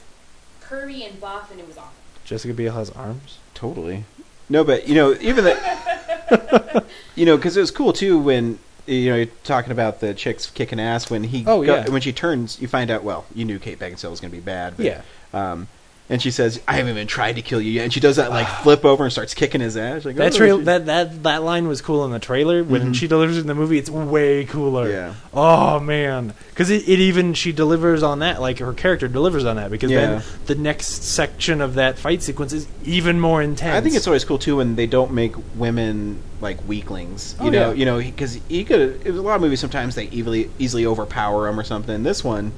curvy and buff, and it was awesome. Jessica Biel has arms. Totally. No, but you know, even the, (laughs) you know, because it was cool too when you know you're talking about the chicks kicking ass when he Oh, go- yeah. when she turns, you find out. Well, you knew Kate Beckinsale was going to be bad. But, Yeah. Um, and she says, "I haven't even tried to kill you yet." And she does that like (sighs) flip over and starts kicking his ass. Like, That oh, trail she- that, that that line was cool in the trailer. When Mhm. she delivers it in the movie, it's way cooler. Yeah. Oh man, because it, it even she delivers on that. Like her character delivers on that. Because Yeah. then the next section of that fight sequence is even more intense. I think it's always cool too when they don't make women like weaklings. You Oh, know, yeah. you know, because he could. It was A lot of movies sometimes they easily easily overpower him or something. This one,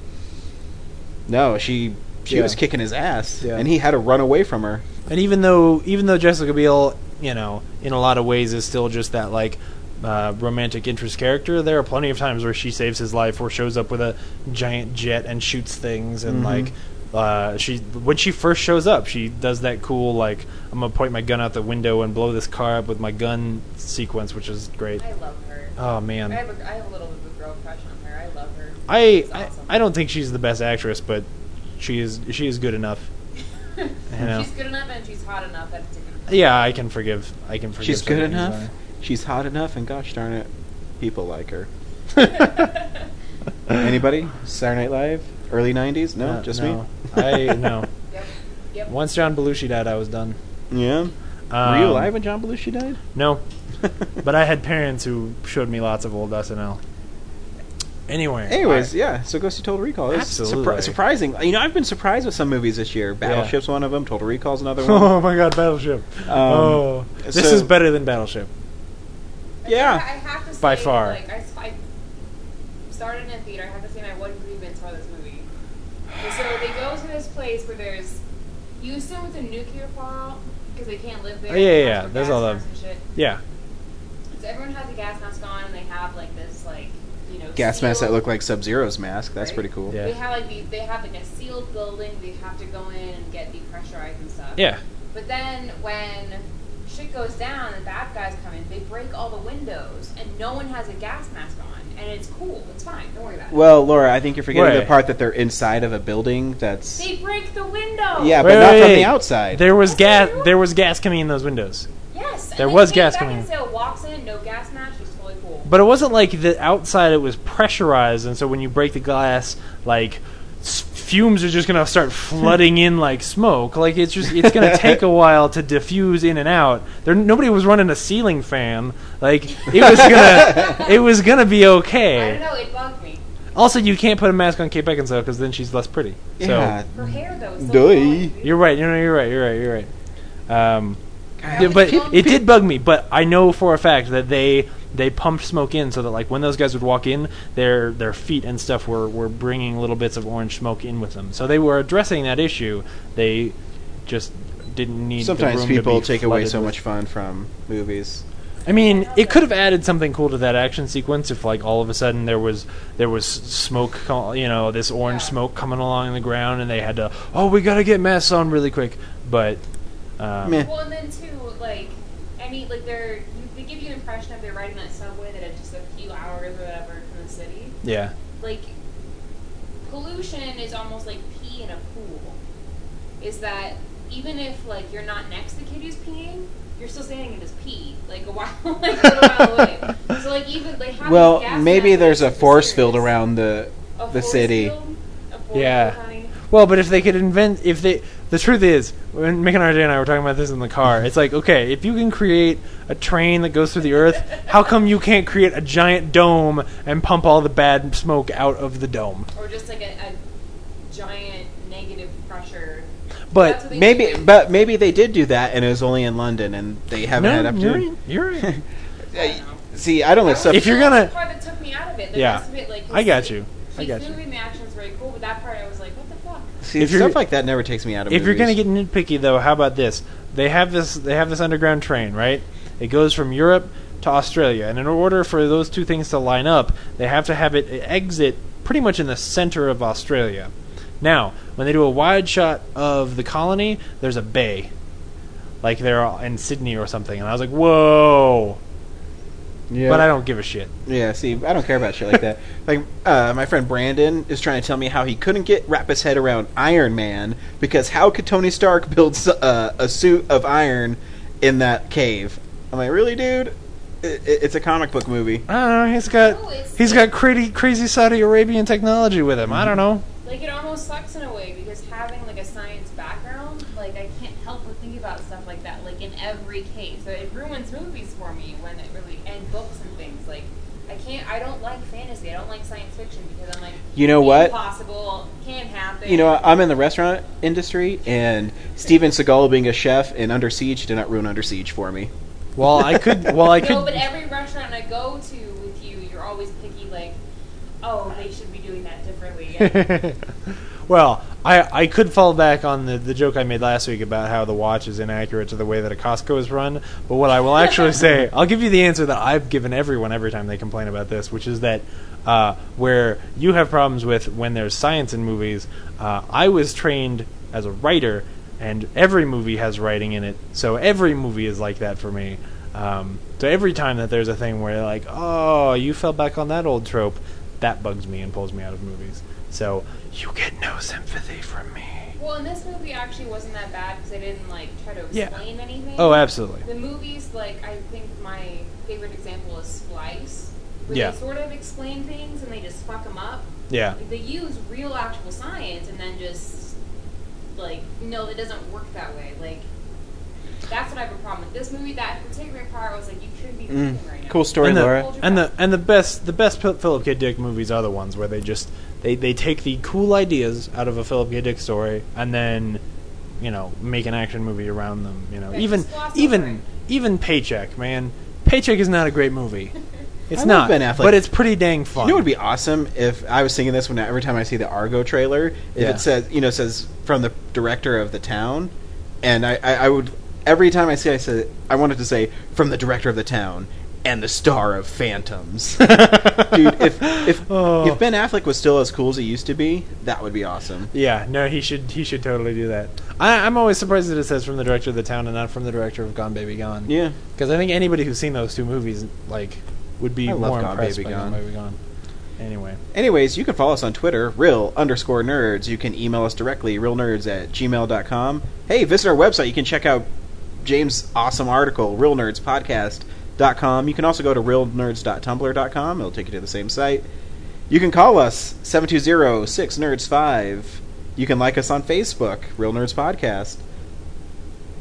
no, she she Yeah. was kicking his ass, Yeah. and he had to run away from her. And even though even though Jessica Biel, you know, in a lot of ways is still just that like uh, romantic interest character, there are plenty of times where she saves his life or shows up with a giant jet and shoots things and Mhm. like uh, she when she first shows up, she does that cool like I'm gonna point my gun out the window and blow this car up with my gun sequence, which is great. I love her. Oh man, I have a, I have a little bit of a girl crush on her. I love her. I, She's I. I don't think she's the best actress, but she is she is good enough. (laughs) You know. She's good enough and she's hot enough that it's a Yeah, I can forgive. I can forgive. She's good enough. things. She's hot enough, and gosh darn it, people like her. (laughs) Anybody? Saturday Night Live, early '90s? No, Uh, just no. me. I no. (laughs) Yep. Yep. Once John Belushi died, I was done. Yeah. Were you Um, alive when John Belushi died? No, but I had parents who showed me lots of old SNL. Anyway, Anyways, I- yeah. So go see Total Recall. It's Absolutely. surpri- surprising. You know, I've been surprised with some movies this year. Battleship's one of them. Total Recall's another (laughs) one. oh my God, Battleship! Um, oh, this so- is better than Battleship. Yeah. I have to say, By far. Like, I, I started in a theater. I have to say my one grievance for this movie. And so they go to this place where there's Houston with a nuclear fallout because they can't live there. Oh, yeah, yeah, yeah. There's all the masks yeah. So everyone has a gas mask on, and they have like this like you know Gas masks that look like Sub Zero's mask. That's right? pretty cool. Yeah. They have like the, they have like a sealed building. They have to go in and get depressurized and stuff. Yeah. But then when shit goes down, and the bad guys come in. They break all the windows, and no one has a gas mask on, and it's cool. It's fine. Don't worry about it. Well, Laura, I think you're forgetting the part that they're inside of a building. That's They break the window. Yeah, Wait, but not wait, from wait. the outside. There was gas. There was gas coming in those windows. Yes. There was gas coming in. Beckinsale walks in, no gas mask. She's totally cool. But it wasn't like the outside; it was pressurized, and so when you break the glass, like s- fumes are just gonna start (laughs) flooding in like smoke. Like it's just it's gonna take a while to diffuse in and out. There nobody was running a ceiling fan. Like it was gonna it was gonna be okay. I don't know. It bugged me. Also, you can't put a mask on Kate Beckinsale because then she's less pretty. Yeah. Her hair though. Is Duh. so long. You're right. You know, you're right. You're right. You're right. Um, yeah, but it did bug me. But I know for a fact that they they pumped smoke in so that like when those guys would walk in, their their feet and stuff were were bringing little bits of orange smoke in with them. So they were addressing that issue. They just didn't need. the Sometimes room to people be take away so with- much fun from movies. I mean, it could have added something cool to that action sequence if, like, all of a sudden there was there was smoke, you know, this orange smoke coming along the ground, and they had to, oh, we gotta get masks on really quick. But, um, Well, and then too, like, I mean, like they're they give you an impression if they're riding that subway that it's just a few hours or whatever from the city. yeah, Like, pollution is almost like pee in a pool. Is that even if like you're not next to the kid who's peeing, you're still standing in his pee like a while, (laughs) like a little while away. So like even like Well, maybe there's a force serious. field around the the city. field? Yeah. Well, but if they could invent, if they, the truth is, when Mick and RJ and I were talking about this in the car, it's like, okay, if you can create a train that goes through the earth, how come you can't create a giant dome and pump all the bad smoke out of the dome? Or just like a, a giant negative pressure. But That's what they Maybe, do. but maybe they did do that, and it was only in London, and they haven't No, had up you're to. right, you're right. (laughs) See, I don't like stuff. If you're gonna- part that took me out of it. The Yeah. rest of it, like, I got you. I He's got you. moving the action's very cool, but that part I was like, what the fuck? See, If you're- stuff like that never takes me out of. if you're gonna get nitpicky though, how about this? They have this they have this underground train, right? It goes from Europe to Australia, and in order for those two things to line up, they have to have it exit pretty much in the center of Australia. Now, when they do a wide shot of the colony, there's a bay, like they're in Sydney or something, and I was like, "Whoa!" Yeah. But I don't give a shit. Yeah, see, I don't care about shit like that. (laughs) Like, uh, my friend Brandon is trying to tell me how he couldn't get wrap his head around Iron Man because how could Tony Stark build uh, a suit of iron in that cave? I'm like, really, dude? It, it- it's a comic book movie. I don't know. He's got No, he's got crazy crazy Saudi Arabian technology with him. I don't know. Like it almost sucks in a way because having like a science background, like I can't help but think about stuff like that. Like in every case, so it ruins movies for me when it really and books and things. Like I can't, I don't like fantasy. I don't like science fiction because I'm like, You know what? Impossible, can't happen. You know, I'm in the restaurant industry, and Steven Seagal being a chef in Under Siege did not ruin Under Siege for me. Well, I could. Well, I (laughs) could. No, but every restaurant I go to with you, you're always picky. Like, oh, they should be doing that differently. (laughs) well, I I could fall back on the the joke I made last week about how the watch is inaccurate to the way that a Costco is run. But what I will actually (laughs) say, I'll give you the answer that I've given everyone every time they complain about this, which is that uh, where you have problems with when there's science in movies, uh, I was trained as a writer, and every movie has writing in it, so every movie is like that for me. Um, so every time that there's a thing where like, oh, you fell back on that old trope, that bugs me and pulls me out of movies. So you get no sympathy from me. well, and this movie actually wasn't that bad because they didn't like try to Yeah. explain anything. Oh, absolutely. The movies, like I think my favorite example is Splice, where Yeah. they sort of explain things and they just fuck them up. Yeah. Like, they use real actual science and then just like no, that doesn't work that way. Like that's what I have a problem with this movie. That particular part, I was like, you shouldn't be Mm. thinking right now. Cool story, and the, Laura. And the and the best the best Phil- Philip K. Dick movies are the ones where they just they, they take the cool ideas out of a Philip K. Dick story and then you know make an action movie around them. You know Yeah, even even even Paycheck, man. Paycheck is not a great movie. (laughs) It's I not, Ben Affleck. but it's pretty dang fun. You know what would be awesome if I was thinking this when every time I see the Argo trailer, if Yeah. it says you know says from the director of the town, and I, I, I would every time I see I said I wanted to say from the director of the town and the star of Phantoms, (laughs) dude. If if (laughs) Oh. if Ben Affleck was still as cool as he used to be, that would be awesome. Yeah, no, he should he should totally do that. I, I'm always surprised that it says from the director of the town and not from the director of Gone Baby Gone. Yeah. because I think anybody who's seen those two movies like would be I love more Gone impressed Baby by Gone. Gone Baby Gone. Anyway, Anyways, you can follow us on Twitter, real underscore nerds. You can email us directly, realnerds at gmail.com. Hey, visit our website. You can check out James' awesome article, realnerdspodcast.com. You can also go to realnerds.tumblr.com. It'll take you to the same site. You can call us 720-6nerds5. You can like us on Facebook, Real Nerds Podcast.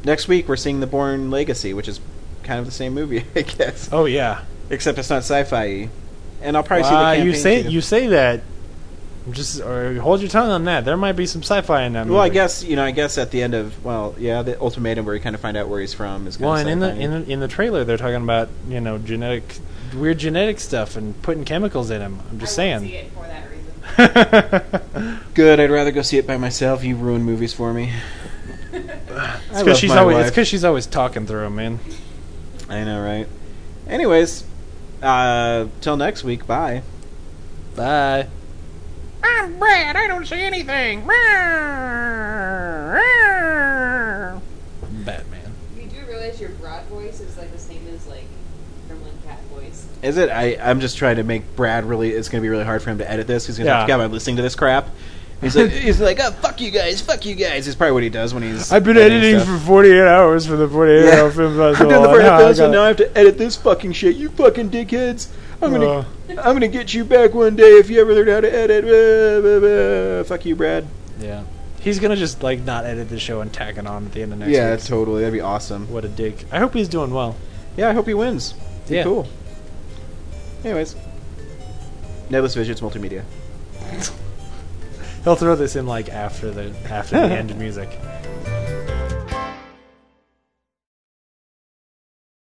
Next week, we're seeing The Bourne Legacy, which is kind of the same movie, (laughs) I guess. Oh yeah. Except it's not sci-fi. And I'll probably Uh, see the campaign you say too. you say that. Just or hold your tongue on that. There might be some sci-fi in that movie. Well, I guess you know. I guess at the end of well, yeah, the ultimatum where you kind of find out where he's from is. Kind Well, of and in the sci-fi. in the, in the trailer, they're talking about you know genetic, weird genetic stuff and putting chemicals in him. I'm just saying. See it for that reason. (laughs) Good. I'd rather go see it by myself. You ruin movies for me. It's I because love she's my always it's because she's always talking through him, man. I know, right? Anyways, uh, till next week. Bye. Bye. I'm Brad. I don't see anything. Batman. You do realize your broad voice is like the same as like Gremlin cat voice. Is it? I I'm just trying to make Brad really. It's going to be really hard for him to edit this. He's going to Yeah. have to get by listening to this crap. He's like, he's like, oh fuck you guys, fuck you guys. Is probably what he does when he's. I've been editing editing stuff. for 48 hours for the 48 Yeah. hour film I'm festival. (laughs) doing the and first now episode, now I have to edit this fucking shit. You fucking dickheads. I'm gonna, Uh. I'm gonna get you back one day if you ever learn how to edit. Blah, blah, blah. Fuck you, Brad. Yeah. He's gonna just like not edit the show and tack it on at the end of next yeah, week. totally. That'd be awesome. What a dick. I hope he's doing well. Yeah, I hope he wins. Be Yeah. cool. Anyways, Nebulous Visions Multimedia. (laughs) He'll throw this in like after the after the (laughs) end of music.